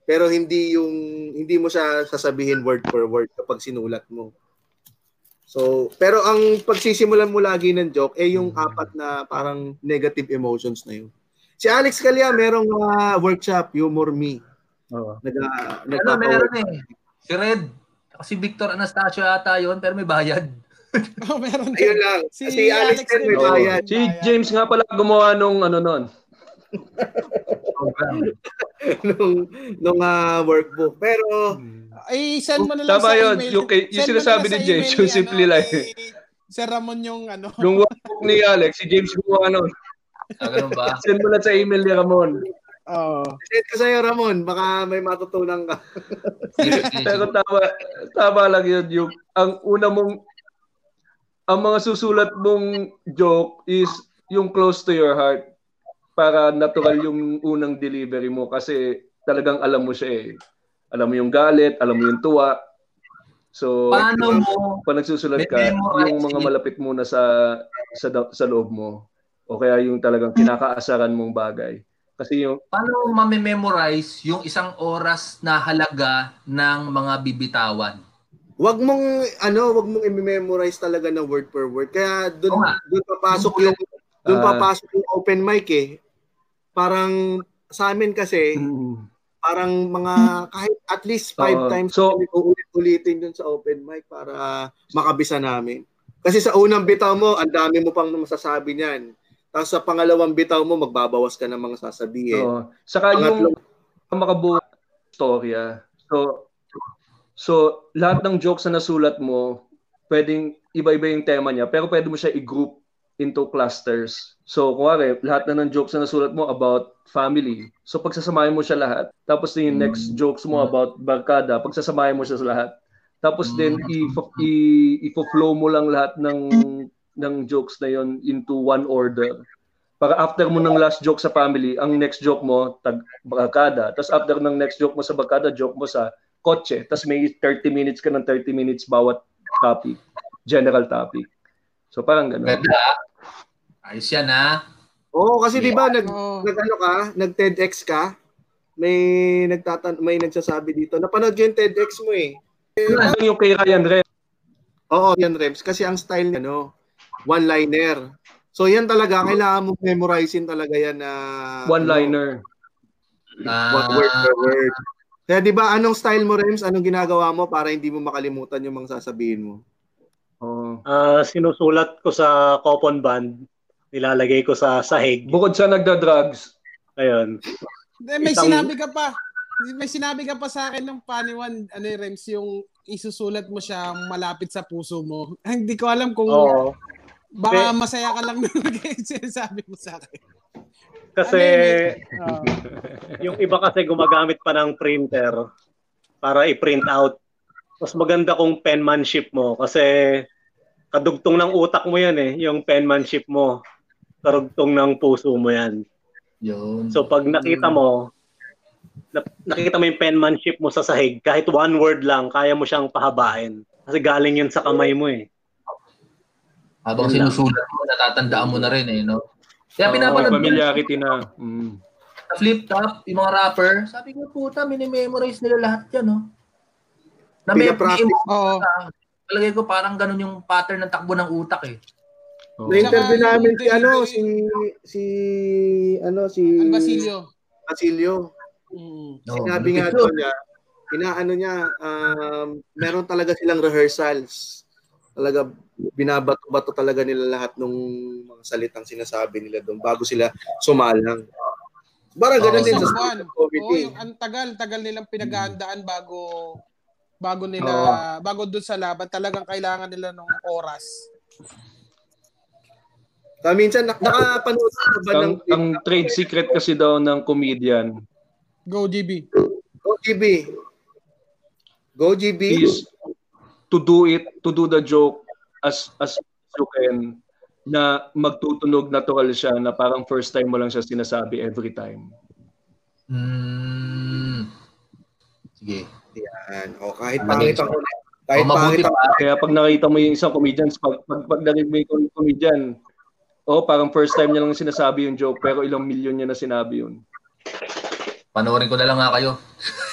Pero hindi yung hindi mo siya sasabihin word for word kapag sinulat mo. So, pero ang pagsisimulan mo lagi ng joke eh yung apat na parang negative emotions na yun. Si Alex Calia merong ah, workshop Humor Me. Oo. Nag Ano, meron eh. Si Red. Si Victor Anastasio ata yun, pero may bayad. Oh, meron din. Ayun lang. Si, Si Alex, Alex din may bayad. Si James nga pala gumawa nung ano nun. nung nung ah, workbook. Pero Ay, send mo na lang Tama sa yun. email. Yung, yung sinasabi na ni James, yung ni, simple ano, life. ni Sir Ramon yung ano. Yung workbook ni Alex, si James gumawa nun. Ah, ganun ba? Send mo lang sa email ni Ramon. Oo. ko sa'yo, Ramon. Baka may matutunan ka. Pero tama, tama lang yun. Yung, ang una mong, ang mga susulat mong joke is yung close to your heart para natural yung unang delivery mo kasi talagang alam mo siya eh. Alam mo yung galit, alam mo yung tuwa. So, Paano mo, pag nagsusulat ka, yung mga it. malapit muna sa sa sa loob mo o kaya yung talagang kinakaasaran mong bagay. Kasi yung paano mame-memorize yung isang oras na halaga ng mga bibitawan? Wag mong ano, wag mong i-memorize talaga na word per word. Kaya doon Oo nga. doon papasok yung doon Ah. papasok yung open mic eh. Parang sa amin kasi parang mga kahit at least five Oo. times So- kami uulit-ulitin dun sa open mic para makabisa namin. Kasi sa unang bitaw mo, ang dami mo pang masasabi niyan. Tapos sa pangalawang bitaw mo, magbabawas ka ng mga sasabihin. Oo. Saka yung Pangatlo, makabuo storya. So, so lahat ng jokes na nasulat mo, pwedeng iba-iba yung tema niya, pero pwede mo siya i-group into clusters. So, kuwari, lahat na ng jokes na nasulat mo about family. So, pagsasamahin mo siya lahat. Tapos yung next jokes mo about barkada, pagsasamahin mo siya sa lahat. Tapos din, i- i- i-flow mo lang lahat ng ng jokes na yon into one order. Para after mo ng last joke sa family, ang next joke mo, tag barkada. Tapos after ng next joke mo sa barkada, joke mo sa kotse. Tapos may 30 minutes ka ng 30 minutes bawat topic. General topic. So parang gano'n. Ganda. Ayos yan ha. Oo, kasi di ba nag, nag ano ka, nag TEDx ka, may nagtatan may nagsasabi dito. Napanood ko yung TEDx mo eh. Ano yung kay Ryan Ren? Oo, yan Rems. Kasi ang style niya, no, one-liner. So yan talaga, kailangan mo memorizein talaga yan na One-liner. One word per word. Kaya di ba, anong style mo, Rems? Anong ginagawa mo para hindi mo makalimutan yung mga sasabihin mo? Oh. Ah, sinusulat ko sa coupon band, nilalagay ko sa sahig. Bukod sa nagda-drugs, Ayun. May Isang- sinabi ka pa. May sinabi ka pa sa akin ng paniwan, ano yung Rems, yung isusulat mo siya malapit sa puso mo. Hindi ko alam kung Oo. Baka Eh, masaya ka lang nung sinasabi mo sa akin. Kasi Oo. yung iba kasi gumagamit pa ng printer para i-print out. Mas maganda kung penmanship mo kasi kadugtong ng utak mo yan eh, yung penmanship mo. Karugtong ng puso mo yan. Yun. So pag nakita mo, na- nakita mo yung penmanship mo sa sahig, kahit one word lang, kaya mo siyang pahabain. Kasi galing yun sa kamay mo eh. Habang Yun sinusulat mo, natatandaan mo na rin eh, no? Kaya oh, pinapanood ko familiarity na. Mm. sa flip top, yung mga rapper, sabi ko, puta, minimemorize nila lahat yan, no? Na may, Pinapractice. may Oo. Palagay ko parang ganun yung pattern ng takbo ng utak eh. Oh. Na-interview namin yung si ano, si si ano si Al Basilio. Basilio. Mm. No, Sinabi nga yun. niya, inaano niya, um, meron talaga silang rehearsals. Talaga binabato-bato talaga nila lahat ng mga salitang sinasabi nila doon bago sila sumalang. Parang ganun Oo, din sa. Oo, yung ang tagal, tagal nilang pinaghahandaan bago bago nila bago doon sa laban talagang kailangan nila ng oras. Kaya minsan nak- nakapanood ka ba ng Ang, ang trade secret kasi daw ng comedian Go GB. Go GB. Go GB. is to do it, to do the joke as as you can na magtutunog natural siya na parang first time mo lang siya sinasabi every time. Mm. Sige. Yan. O kahit Ah, pangit ang kahit O, mabuti pangit ang pa. Kaya pag nakita mo yung isang comedian, pag, pag, pag narinig mo yung comedian, oh, parang first time niya lang sinasabi yung joke pero ilang milyon niya na sinabi yun. Panoorin ko na lang nga kayo.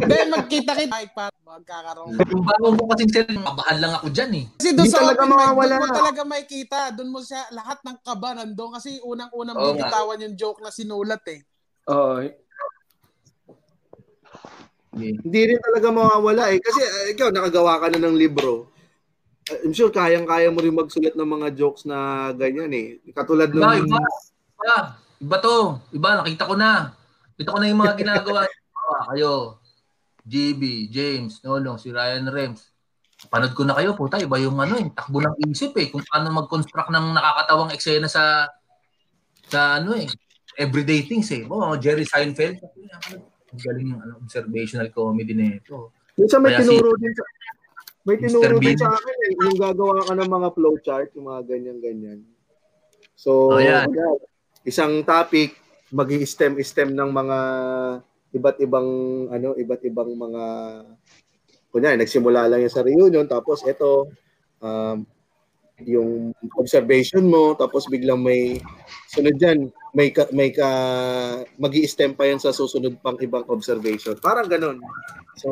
Hindi, magkita-kita. Ay, pa, magkakaroon. Yung bago mo kasing sila, mabahan lang ako dyan eh. Kasi doon sa talaga open mic, mawawala. doon mo talaga makikita. Doon mo siya, lahat ng kaba nandun. Kasi unang-unang nga. bibitawan yung joke na sinulat eh. Oo. Sige. Hindi rin talaga mawawala eh. Kasi uh, ikaw, nakagawa ka na ng libro. Uh, I'm sure kayang-kaya mo rin magsulat ng mga jokes na ganyan eh. Katulad nung... Iba, iba. Iba. Iba to. Iba, nakita ko na. Kita ko na yung mga ginagawa. Ah, kayo. GB, James, Nolo, si Ryan Rems. Panood ko na kayo, puta, iba yung ano eh, takbo ng isip eh, kung paano mag-construct ng nakakatawang eksena sa sa ano eh, everyday things eh. Oh, Jerry Seinfeld. Ang galing yung ano, observational comedy nito. Minsan may Kaya si- tinuro din sa... May tinuro din sa akin eh. Yung gagawa ka ng mga flowchart, yung mga ganyan-ganyan. So, Oh, yan. yan. isang topic, mag stem stem ng mga iba't ibang ano, iba't ibang mga kunyari nagsimula lang yan sa reunion tapos ito um, yung observation mo tapos biglang may sunod diyan may ka, may ka magi stem pa yan sa susunod pang ibang observation. Parang ganun. So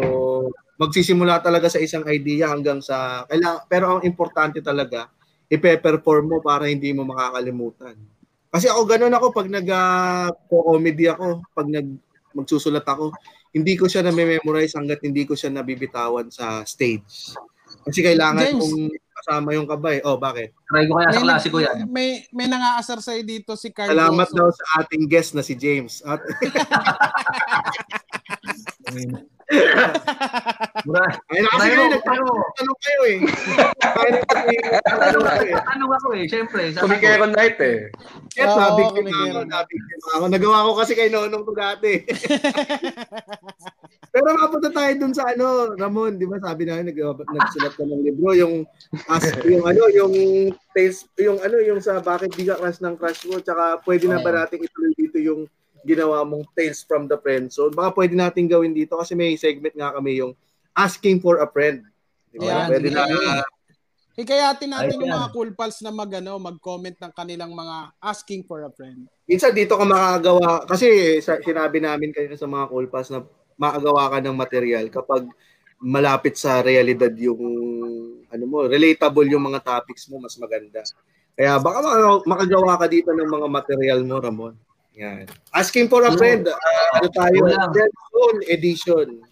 magsisimula talaga sa isang idea hanggang sa kailangan pero ang importante talaga ipe-perform mo para hindi mo makakalimutan. Kasi ako ganun ako pag nag uh, comedy ako pag nag magsusulat ako hindi ko siya na memorize hanggat hindi ko siya nabibitawan sa stage kasi kailangan James. kong kasama yung kabay. Oh, bakit? Try ko kaya sa May, klase ko yan. may, may nangaasar sa'yo dito si Carlos. Salamat daw sa ating guest na si James. At Mura, ay na kasi Tayo, kayo, tayo. nagtatanong kayo eh. Nagtatanong kayo eh. tanong ako eh, syempre. sabi ko, Kumikero night eh. Kaya Oo, nabiktima kumikero ako, na. nabiktima ako. Nagawa ko kasi kay Nonong to dati. Pero mapunta tayo dun sa ano, Ramon, di ba sabi namin nag, nagsulat ka ng libro, yung as, yung ano, yung tales, yung ano, yung sa bakit di ka crush ng crush mo, tsaka pwede na ba nating ituloy dito yung ginawa mong Tales from the Friend Zone. Baka pwede natin gawin dito kasi may segment nga kami yung Asking for a Friend. Di ba? Yan, pwede na, Hikayatin natin Ay, yung mga cool pals na mag, ano, mag-comment ng kanilang mga asking for a friend. minsan dito ka makagawa, kasi sa, sinabi namin kanina sa mga cool pass na makagawa ka ng material kapag malapit sa realidad yung ano mo, relatable yung mga topics mo, mas maganda. Kaya baka maka- makagawa ka dito ng mga material mo, Ramon. Yan. Asking for a friend, ah, ano tayo, Zone edition.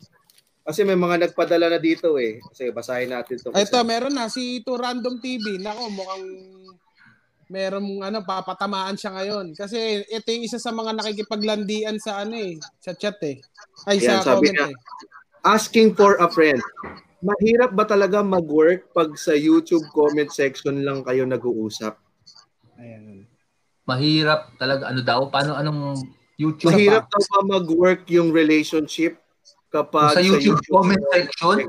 Kasi may mga nagpadala na dito eh. Kasi basahin natin ito. Ito, meron na si ito Random TV. Nako, mukhang merong ano papatamaan siya ngayon kasi ito yung isa sa mga nakikipaglandian sa ano eh sa chat eh ay Yan, sa sabi comment niya. eh Asking for a friend. Mahirap ba talaga mag-work pag sa YouTube comment section lang kayo nag-uusap? Ayan. Mahirap talaga. Ano daw? Paano, anong YouTube? Mahirap daw ba mag-work yung relationship kapag Sa YouTube comment section?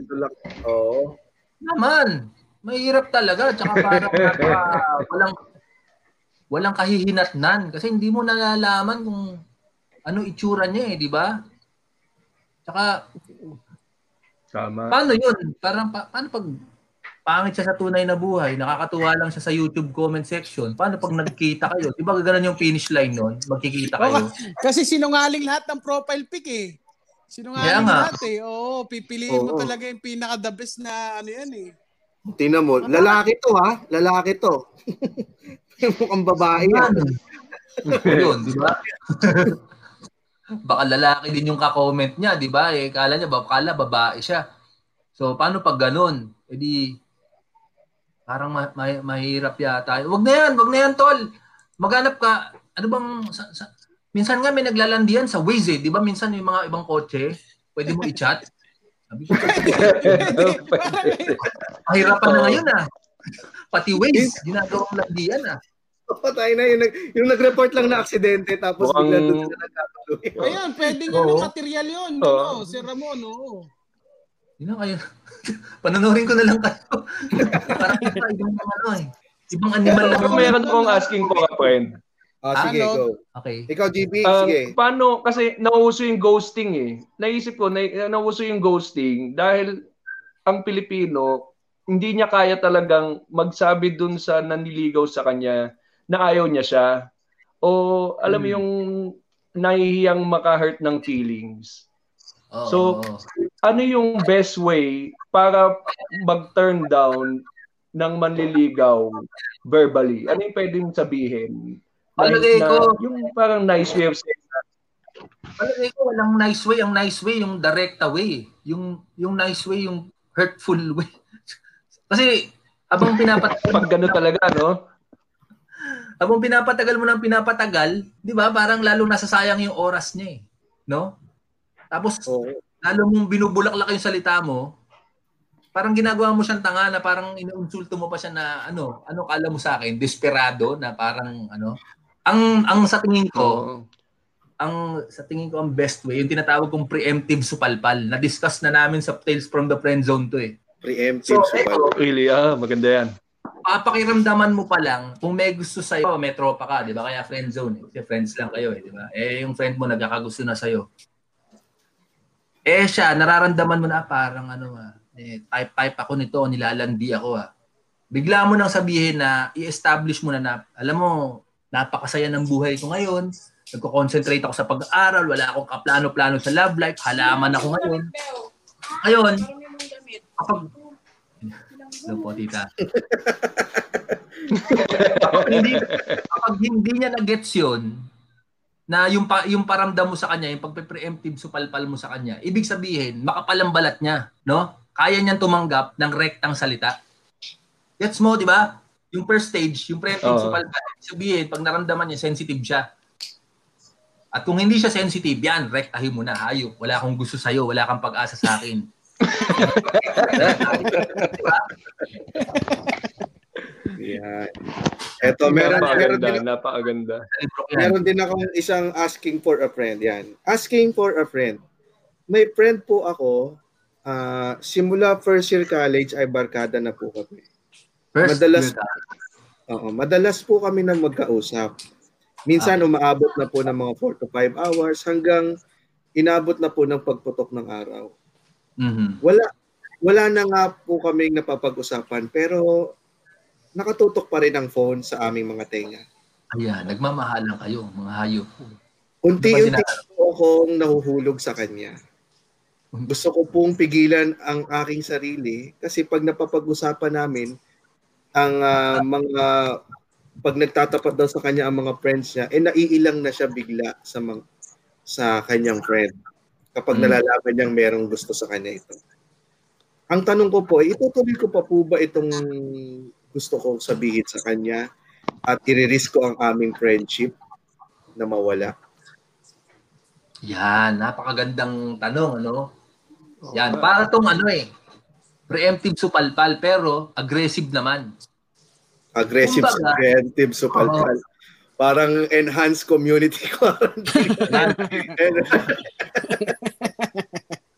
Oo. Naman. Mahirap talaga. Tsaka parang napaka- walang walang kahihinatnan kasi hindi mo nalalaman kung ano itsura niya eh, di ba? Tsaka Tama. paano yun? Parang pa, paano pag pangit siya sa tunay na buhay, nakakatuwa lang siya sa YouTube comment section. Paano pag nagkita kayo? Di ba ganun yung finish line nun? Magkikita kayo. kasi sinungaling lahat ng profile pic eh sinungaling nga. lahat eh oo pipiliin mo Oo. talaga yung pinaka the best na ano yan eh Tingnan mo, lalaki to ha, lalaki to. Mukhang babae yan. yun, di ba? Baka lalaki din yung ka-comment niya, di ba? Eh, kala niya, baka kala babae siya. So, paano pag ganun? E di, parang ma- ma- mahirap yata. Wag na yan, wag na yan, tol. Maghanap ka, ano bang, sa, sa- minsan nga may naglalandian sa Waze eh. Di ba minsan yung mga ibang kotse, pwede mo i-chat. Sabi ko, mahirapan na ngayon ah. Pati Waze, ginagawang landian ah. Patay na yung, yung nag-report lang na aksidente tapos Mukhang- bigla doon sila nagkatuloy. ayun pwedeng Oo. ano material yun Oo. ano si Ramon oo Yun na kayo. Panonorin ko na lang kayo. Parang iba, ibang ano eh. Ibang animal lang. Pero meron akong asking for a friend. Ah, sige, Ano? go. Okay. Ikaw, GB, Ah, sige. paano, kasi nauso yung ghosting eh. Naisip ko, na, nauso yung ghosting dahil ang Pilipino, hindi niya kaya talagang magsabi dun sa naniligaw sa kanya na ayaw niya siya. O alam mo Hmm. yung nahihiyang maka-hurt ng feelings. Oo, So, oo. Ano yung best way para mag-turn down ng manliligaw verbally? Ano yung pwedeng sabihin? Palagay Na- ko- yung parang nice way of saying Palagay ko walang nice way. Ang nice way, yung direct way. Yung, yung nice way, yung hurtful way. Kasi, abang pinapatagal, pag gano'n talaga, no? abang pinapatagal mo ng pinapatagal, di ba, parang lalo nasasayang yung oras niya eh. No? Tapos, Oo. Lalo mong binubulaklak yung salita mo, parang ginagawa mo siyang tanga na parang inuinsulto mo pa siya na ano, ano kala mo sa akin, desperado na parang ano. Ang ang sa tingin ko, ang sa tingin ko ang best way, yung tinatawag kong preemptive supalpal. Na-discuss na namin sa Tales from the Friend Zone to eh. Preemptive. So, So, eto, Really, ah, maganda yan. papakiramdaman mo pa lang kung may gusto sa'yo, may tropa ka, di ba? Kaya friend zone eh. Kasi friends lang kayo eh, di ba? Eh, yung friend mo nagkakagusto na sa'yo. Eh siya, nararamdaman mo na parang ano ah, eh, type-type ako nito, nilalandi ako ah. Bigla mo nang sabihin na i-establish mo na na, alam mo, napakasaya ng buhay ko ngayon, nagko-concentrate ako sa pag-aaral, wala akong kaplano-plano sa love life, halaman ako ngayon. Ngayon, kapag Hello po, tita. kapag hindi, kapag hindi niya na-gets yun, na yung, pa, yung paramdam mo sa kanya, yung pagpe-preemptive supalpal mo sa kanya, ibig sabihin, makapalang balat niya, no? Kaya niyang tumanggap ng rektang salita. Gets mo, di ba? Yung first stage, yung preemptive Oo. supal sabihin, pag naramdaman niya, sensitive siya. At kung hindi siya sensitive, yan, rektahin mo na, hayop. Wala akong gusto sa'yo, wala kang pag-asa sa akin. di ba? Yan. Ito, meron, meron, din, napakaganda. Meron din akong isang asking for a friend. Yan. Asking for a friend. May friend po ako, ah, simula first year college ay barkada na po kami. First Madalas- year. Oo, madalas po kami na magkausap. Minsan umaabot na po ng mga 4 to 5 hours hanggang inabot na po ng pagputok ng araw. Mhm. Wala wala na nga po kaming napapag-usapan pero nakatutok pa rin ang phone sa aming mga tenga. Ayan, nagmamahalan kayo, mga hayop. Unti-unti Ano po akong nahuhulog sa kanya. Gusto ko pong pigilan ang aking sarili kasi pag napapag-usapan namin ang ah, mga pag nagtatapat daw sa kanya ang mga friends niya, eh naiilang na siya bigla sa mga, sa kanyang friend kapag Mm. nalalaman niyang merong gusto sa kanya ito. Ang tanong ko po, itutuloy ko pa po ba itong gusto kong sabihin sa kanya at i-risk ko ang aming friendship na mawala? Yan, napakagandang tanong, ano? Yan, para tong ano eh, preemptive supalpal pero aggressive naman. Aggressive, Kumbaga- preemptive, supalpal. Parang enhanced community quarantine.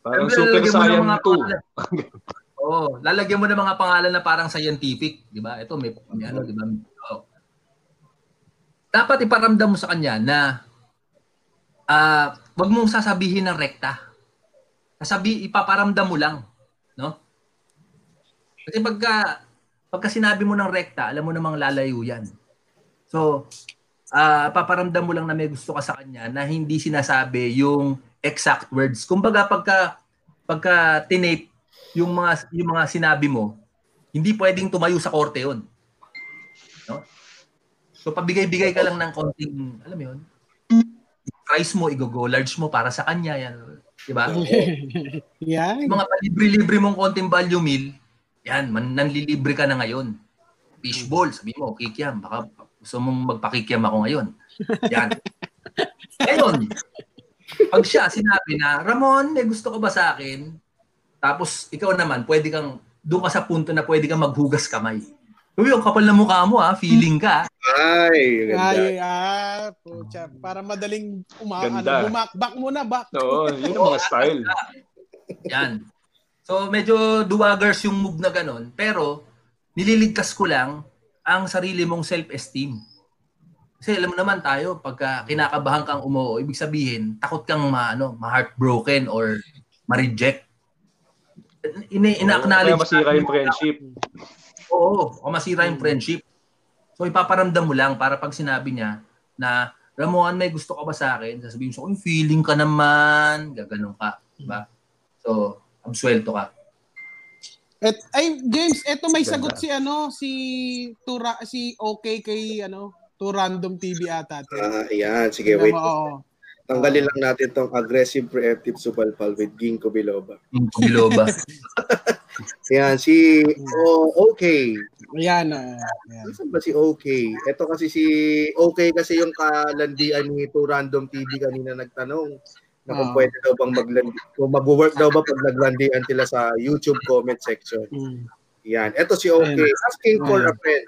Parang Super Saiyan mga 2. Oo, lalagyan mo ng mga pangalan na parang scientific, 'di ba? Ito may, may ano, 'di ba? Oo. Dapat iparamdam mo sa kanya na ah, wag mong sasabihin ng rekta. Sasabi ipaparamdam mo lang, no? Kasi pagka pagka sinabi mo ng rekta, alam mo namang lalayo 'yan. So, ah paparamdam mo lang na may gusto ka sa kanya na hindi sinasabi yung exact words. Kumbaga pagka pagka tinape yung mga yung mga sinabi mo, hindi pwedeng tumayo sa korte 'yon. No? So pabigay-bigay ka lang ng konting, alam mo 'yon. Price mo, i-go large mo para sa kanya yan. 'Di ba? Yung mga palibre-libre mong konting value meal, yan, man, nanlilibre ka na ngayon. Fishball, sabi mo, kikiam, baka gusto mong magpakikiam ako ngayon. Yan. Ngayon, pag siya sinabi na, Ramon, may gusto ko ba sa akin? Tapos ikaw naman, pwede kang, doon ka sa punto na pwede kang maghugas kamay. Uy, ang kapal na mukha mo ha, feeling ka. Ay, ganda. Ay, ah, pucha. Para madaling uma, ano, Ganda. bumakbak mo na, bak. Oo, yun ang mga style. Yan. So medyo duwagers yung move na ganun. Pero nililigtas ko lang ang sarili mong self-esteem. Kasi alam mo naman tayo, pagka kinakabahan kang umuo, ibig sabihin, takot kang ma, ano, ma-heartbroken or ma-reject. Ina- Kaya ina-acknowledge masira natin- yung friendship. Oo, o masira yung friendship. So ipaparamdam mo lang para pag sinabi niya na Ramon, may gusto ka ba sa akin? Sasabihin mo, "Uy, feeling ka naman. Gaganon ka. Diba? So, absuelto ka. Et, ay, James, eto may Ganda. sagot si ano, si Tura, si OK kay ano, to random TV ata. Ah, ayan. Sige, wait. mo, oo. Tanggalin lang natin tong aggressive preemptive supalpal with Ginkgo biloba. Yung biloba. Ayan, si oh, okay. Ayan, ah, ayan. Saan ba si okay? Ito kasi si okay kasi yung kalandian ni to random TV kanina nagtanong na kung Ah. pwede daw bang maglandi kung mag-work daw ba pag naglandian sila sa YouTube comment section. Mm. Yan. Ito si okay. Asking for a friend.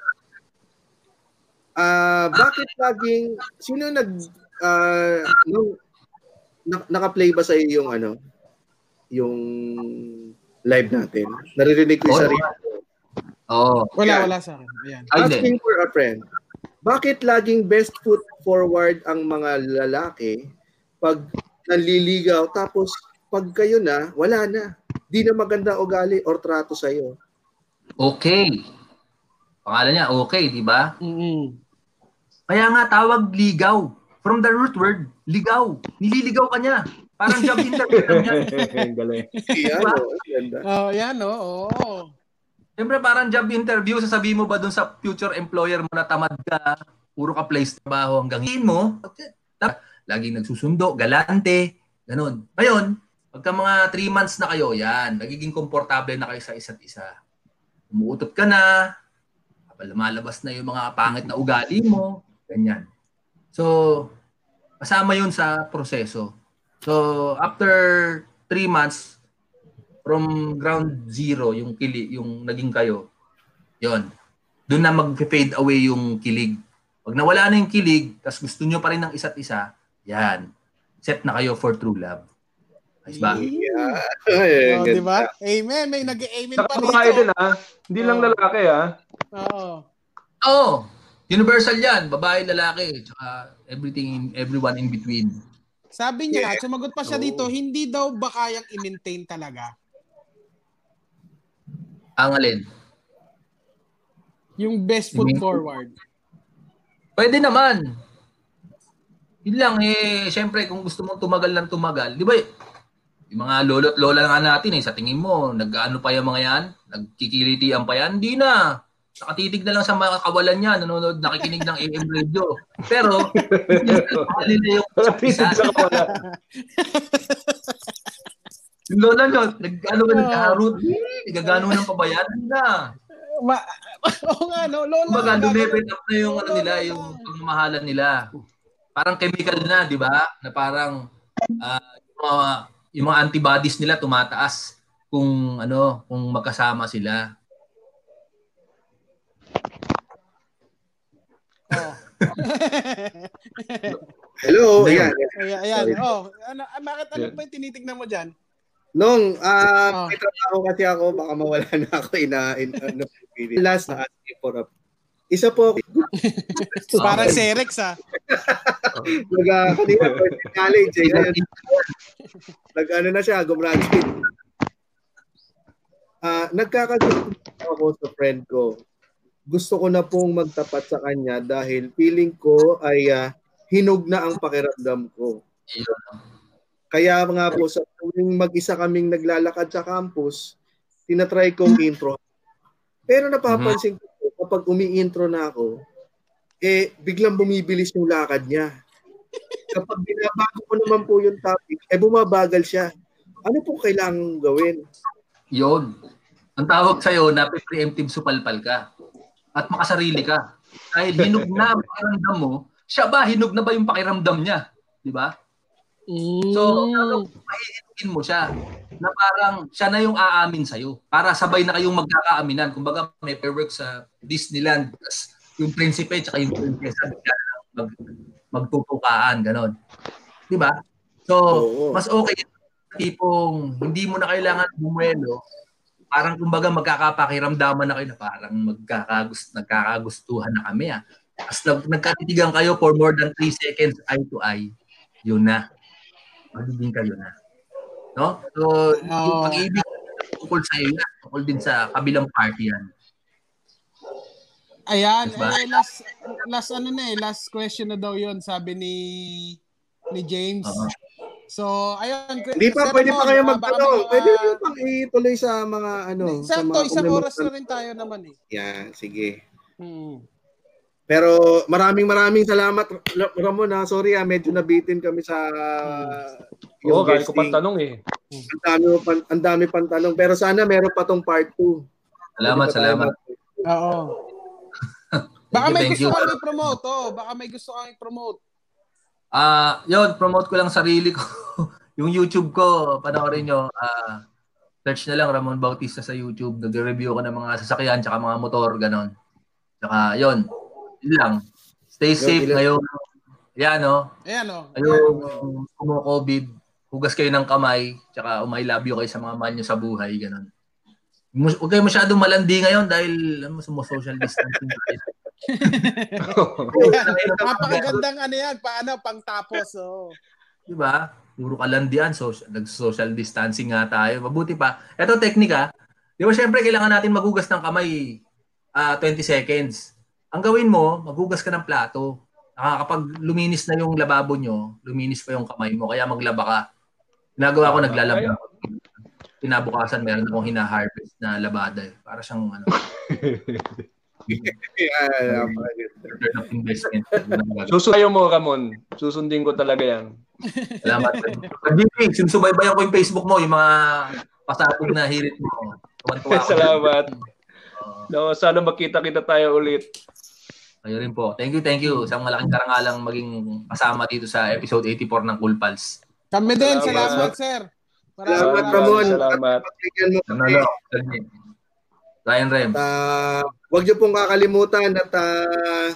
Ah, bakit laging sino nag ah nung na- naka-play ba sa iyo yung ano yung live natin? Naririnig ko yung Oo. sarili. Oo. Wala, Yan. wala sa akin. Ayan. Asking for a friend. Bakit laging best foot forward ang mga lalaki pag nanliligaw tapos pag kayo na, wala na. Di na maganda ugali or trato sa'yo. Okay. Pangalan niya, okay, di ba? Mm-mm. Kaya nga tawag ligaw. From the root word, ligaw. Nililigaw ka niya. Parang job interview lang niya. Ang galing. Yan, Diba? oh, ganda. Oh, yan, oh. oo. Siyempre parang job interview, sasabihin mo ba dun sa future employer mo na tamad ka, puro ka place trabaho hanggang hin mo, tap- laging nagsusundo, galante, ganun. Ngayon, pagka mga 3 months na kayo, yan, nagiging komportable na kayo sa isa't isa. Umuutot ka na, lumalabas na yung mga pangit na ugali mo, ganyan. So, kasama yun sa proseso. So, after three months, from ground zero, yung kili, yung naging kayo, yon doon na mag-fade away yung kilig. Pag nawala na yung kilig, tapos gusto nyo pa rin ng isa't isa, yan. Set na kayo for true love. Ayos ba? Yeah. Oh, di ba? Amen. May nag-amen pa babae din rito. ha. Hindi lang Oo. lalaki ha. Oo. Oo. Universal yan. Babae, lalaki. Tsaka everything, everyone in between. Sabi niya, sumagot pa siya Oo. dito, hindi daw ba kayang i-maintain talaga? Ang alin? Yung best foot I-maintain? forward. Pwede naman. Yun lang eh, syempre kung gusto mong tumagal lang tumagal, di ba? Yung mga lolo't lola nga natin eh, sa tingin mo, nag-ano pa yung mga yan? Nagkikiritian pa yan? Hindi na. Nakatitig na lang sa mga kawalan niya, nanonood, nakikinig ng AM radio. Pero, hindi na yung Titig sa kapala. Yung lola nyo, nag-ano ba, nagkaharot? Nagagano ng pabayan? Na. Ma Oo nga, no? Lola. Kumbaga, lumipit up na yung ano nila, yung pagmamahalan nila. Parang chemical na, di ba? Na parang ah, yung, mga, yung mga antibodies nila tumataas kung ano, kung magkasama sila. Oo. Hello, Hindi. ayan. Ayan, ayan. Oh, ano, ah, bakit ano pa yung tinitignan mo dyan? Nung ah Oh. may trabaho kasi ako, baka mawala na ako ina in ano last na asking for a isa po Parang Serex, ah. nag uh, kanina first in college eh, nag ano na siya gumraduate ah nagkakagusto ako sa friend ko gusto ko na pong magtapat sa kanya dahil feeling ko ay ah, hinog na ang pakiramdam ko kaya nga po sa tuwing mag-isa kaming naglalakad sa campus, tinatry kong intro. Pero napapansin ko kapag umi-intro na ako, eh biglang bumibilis yung lakad niya. Kapag binabago ko naman po yung topic, eh bumabagal siya. Ano po kailangan gawin? Yun. Ang tawag sa'yo na preemptive supalpal ka. At makasarili ka. Dahil hinog na ang pakiramdam mo, siya ba hinog na ba yung pakiramdam niya? Di ba? So, Mm. maiintin mo siya na parang siya na yung aamin sa'yo. Para sabay na kayong magkakaaminan. Kumbaga, may pairwork sa Disneyland. Tas yung prinsipe tsaka yung prinsesa mag, magtutukaan. Ganon. Di ba? So, Oo. mas okay yung tipong hindi mo na kailangan bumuelo. Parang kumbaga magkakapakiramdaman na kayo na parang magkakagust, nagkakagustuhan na kami. Ah. As nag, nagkatitigan kayo for more than 3 seconds eye to eye, yun na. Magiging kayo na. No? So, yung Oo. pag-ibig tungkol sa iyo yan. Tungkol din sa kabilang party yan. Ayan, Diba? eh, last, last ano na eh, last question na daw yun, sabi ni ni James. Oo. So, ayun. Hindi pa, pwede pa Ramon, kayo magtanong. mga- Pwede nyo pang ituloy sa mga ano. sa isang kung may oras na rin tayo naman eh. Yan, sige. Hmm. Pero maraming maraming salamat Ra- Ramon ha. Sorry ah, medyo nabitin kami sa Oo, kaya ko guesting. pang tanong eh. Ang dami pan, ang dami pang tanong. Pero sana meron pa tong part 2. Salamat, salamat. Oo. Baka may gusto kang i-promote, oh. Baka may gusto kang i-promote. Ah, yun, promote ko lang sarili ko. yung YouTube ko, panoorin nyo. Ah, search na lang Ramon Bautista sa YouTube. Nag-review ko ng mga sasakyan tsaka mga motor, ganon. Tsaka, yun. Yun lang. Stay safe ilan- ngayong, yan, no? Ayan, oh. Ngayong kumo-COVID, hugas kayo ng kamay, tsaka um, you kayo sa mga mahal nyo sa buhay, ganon. Huwag kayo masyadong malandi ngayon dahil ano, social distancing tayo. Napakagandang ano yan, paano, pang tapos, oh. Di ba? Puro kalandian, so, nag-social distancing nga tayo. Mabuti pa. Ito, teknika. Di ba, syempre, kailangan natin magugas ng kamay ah 20 seconds. Ang gawin mo, magugas ka ng plato. Ah, kapag luminis na yung lababo nyo, luminis pa yung kamay mo, kaya maglaba ka. Ginagawa ko, naglalaba. Kinabukasan, meron akong hina-harvest na labada. eh. Para siyang ano, Yeah, napakaganda. return of investment. Susundayo mo, Ramon. Susundin ko talaga yan. Salamat. Pag-ibig, sinusubaybayan ko yung Facebook mo, yung mga pasatog na hirit mo. Tuwan-tuwa ako. Salamat. No, sana makita kita tayo ulit. Kayo rin po. Thank you, thank you. Isang malaking karangalang maging kasama dito sa episode 84 ng Cool Pals. Kami din, Salamat. salamat, sir. Salamat, Maraming Ramon. Salamat. Mo kami. Nanalo. Ryan Rem. At ah, wag niyo pong kakalimutan at ah,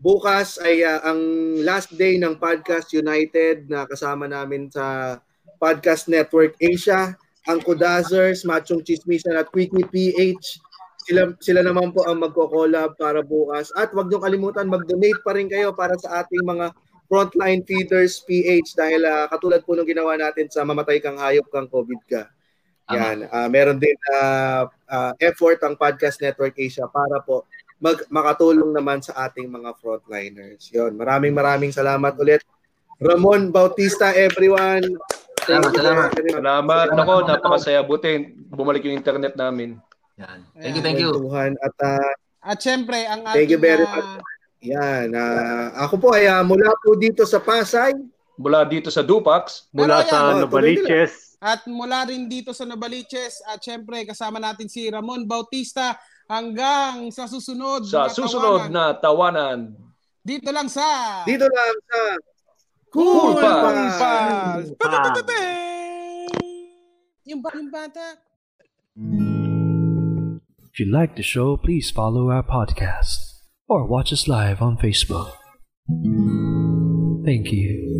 bukas ay ah, ang last day ng Podcast United na kasama namin sa Podcast Network Asia, ang Kudazers, Machong Chismisan at Quickie PH. Sila, sila naman po ang magko-collab para bukas. At wag niyo kalimutan mag-donate pa rin kayo para sa ating mga frontline feeders PH dahil ah, katulad po nung ginawa natin sa Mamatay Kang Hayop Kang COVID Ka. Yan. Ah, meron din ah, ah, effort ang Podcast Network Asia para po mag makatulong naman sa ating mga frontliners. Yon. Maraming maraming salamat ulit. Ramon Bautista, everyone. Salamat, salamat. Salamat. Nako, napakasaya. Buti bumalik yung internet namin. Yan. Thank you, thank you. Kwentuhan. At ah, At syempre, ang ating... Thank you very much. yan. ah, ako po ay ah, mula po dito sa Pasay. Mula dito sa Dupax, Mula Pero sa oh, Novaliches. At mula rin dito sa Novaliches at syempre kasama natin si Ramon Bautista hanggang sa susunod sa na susunod tawanan. na tawanan. Dito lang sa Dito lang sa Cool Pals. Yung, ba- yung bata. If you like the show, please follow our podcast or watch us live on Facebook. Thank you.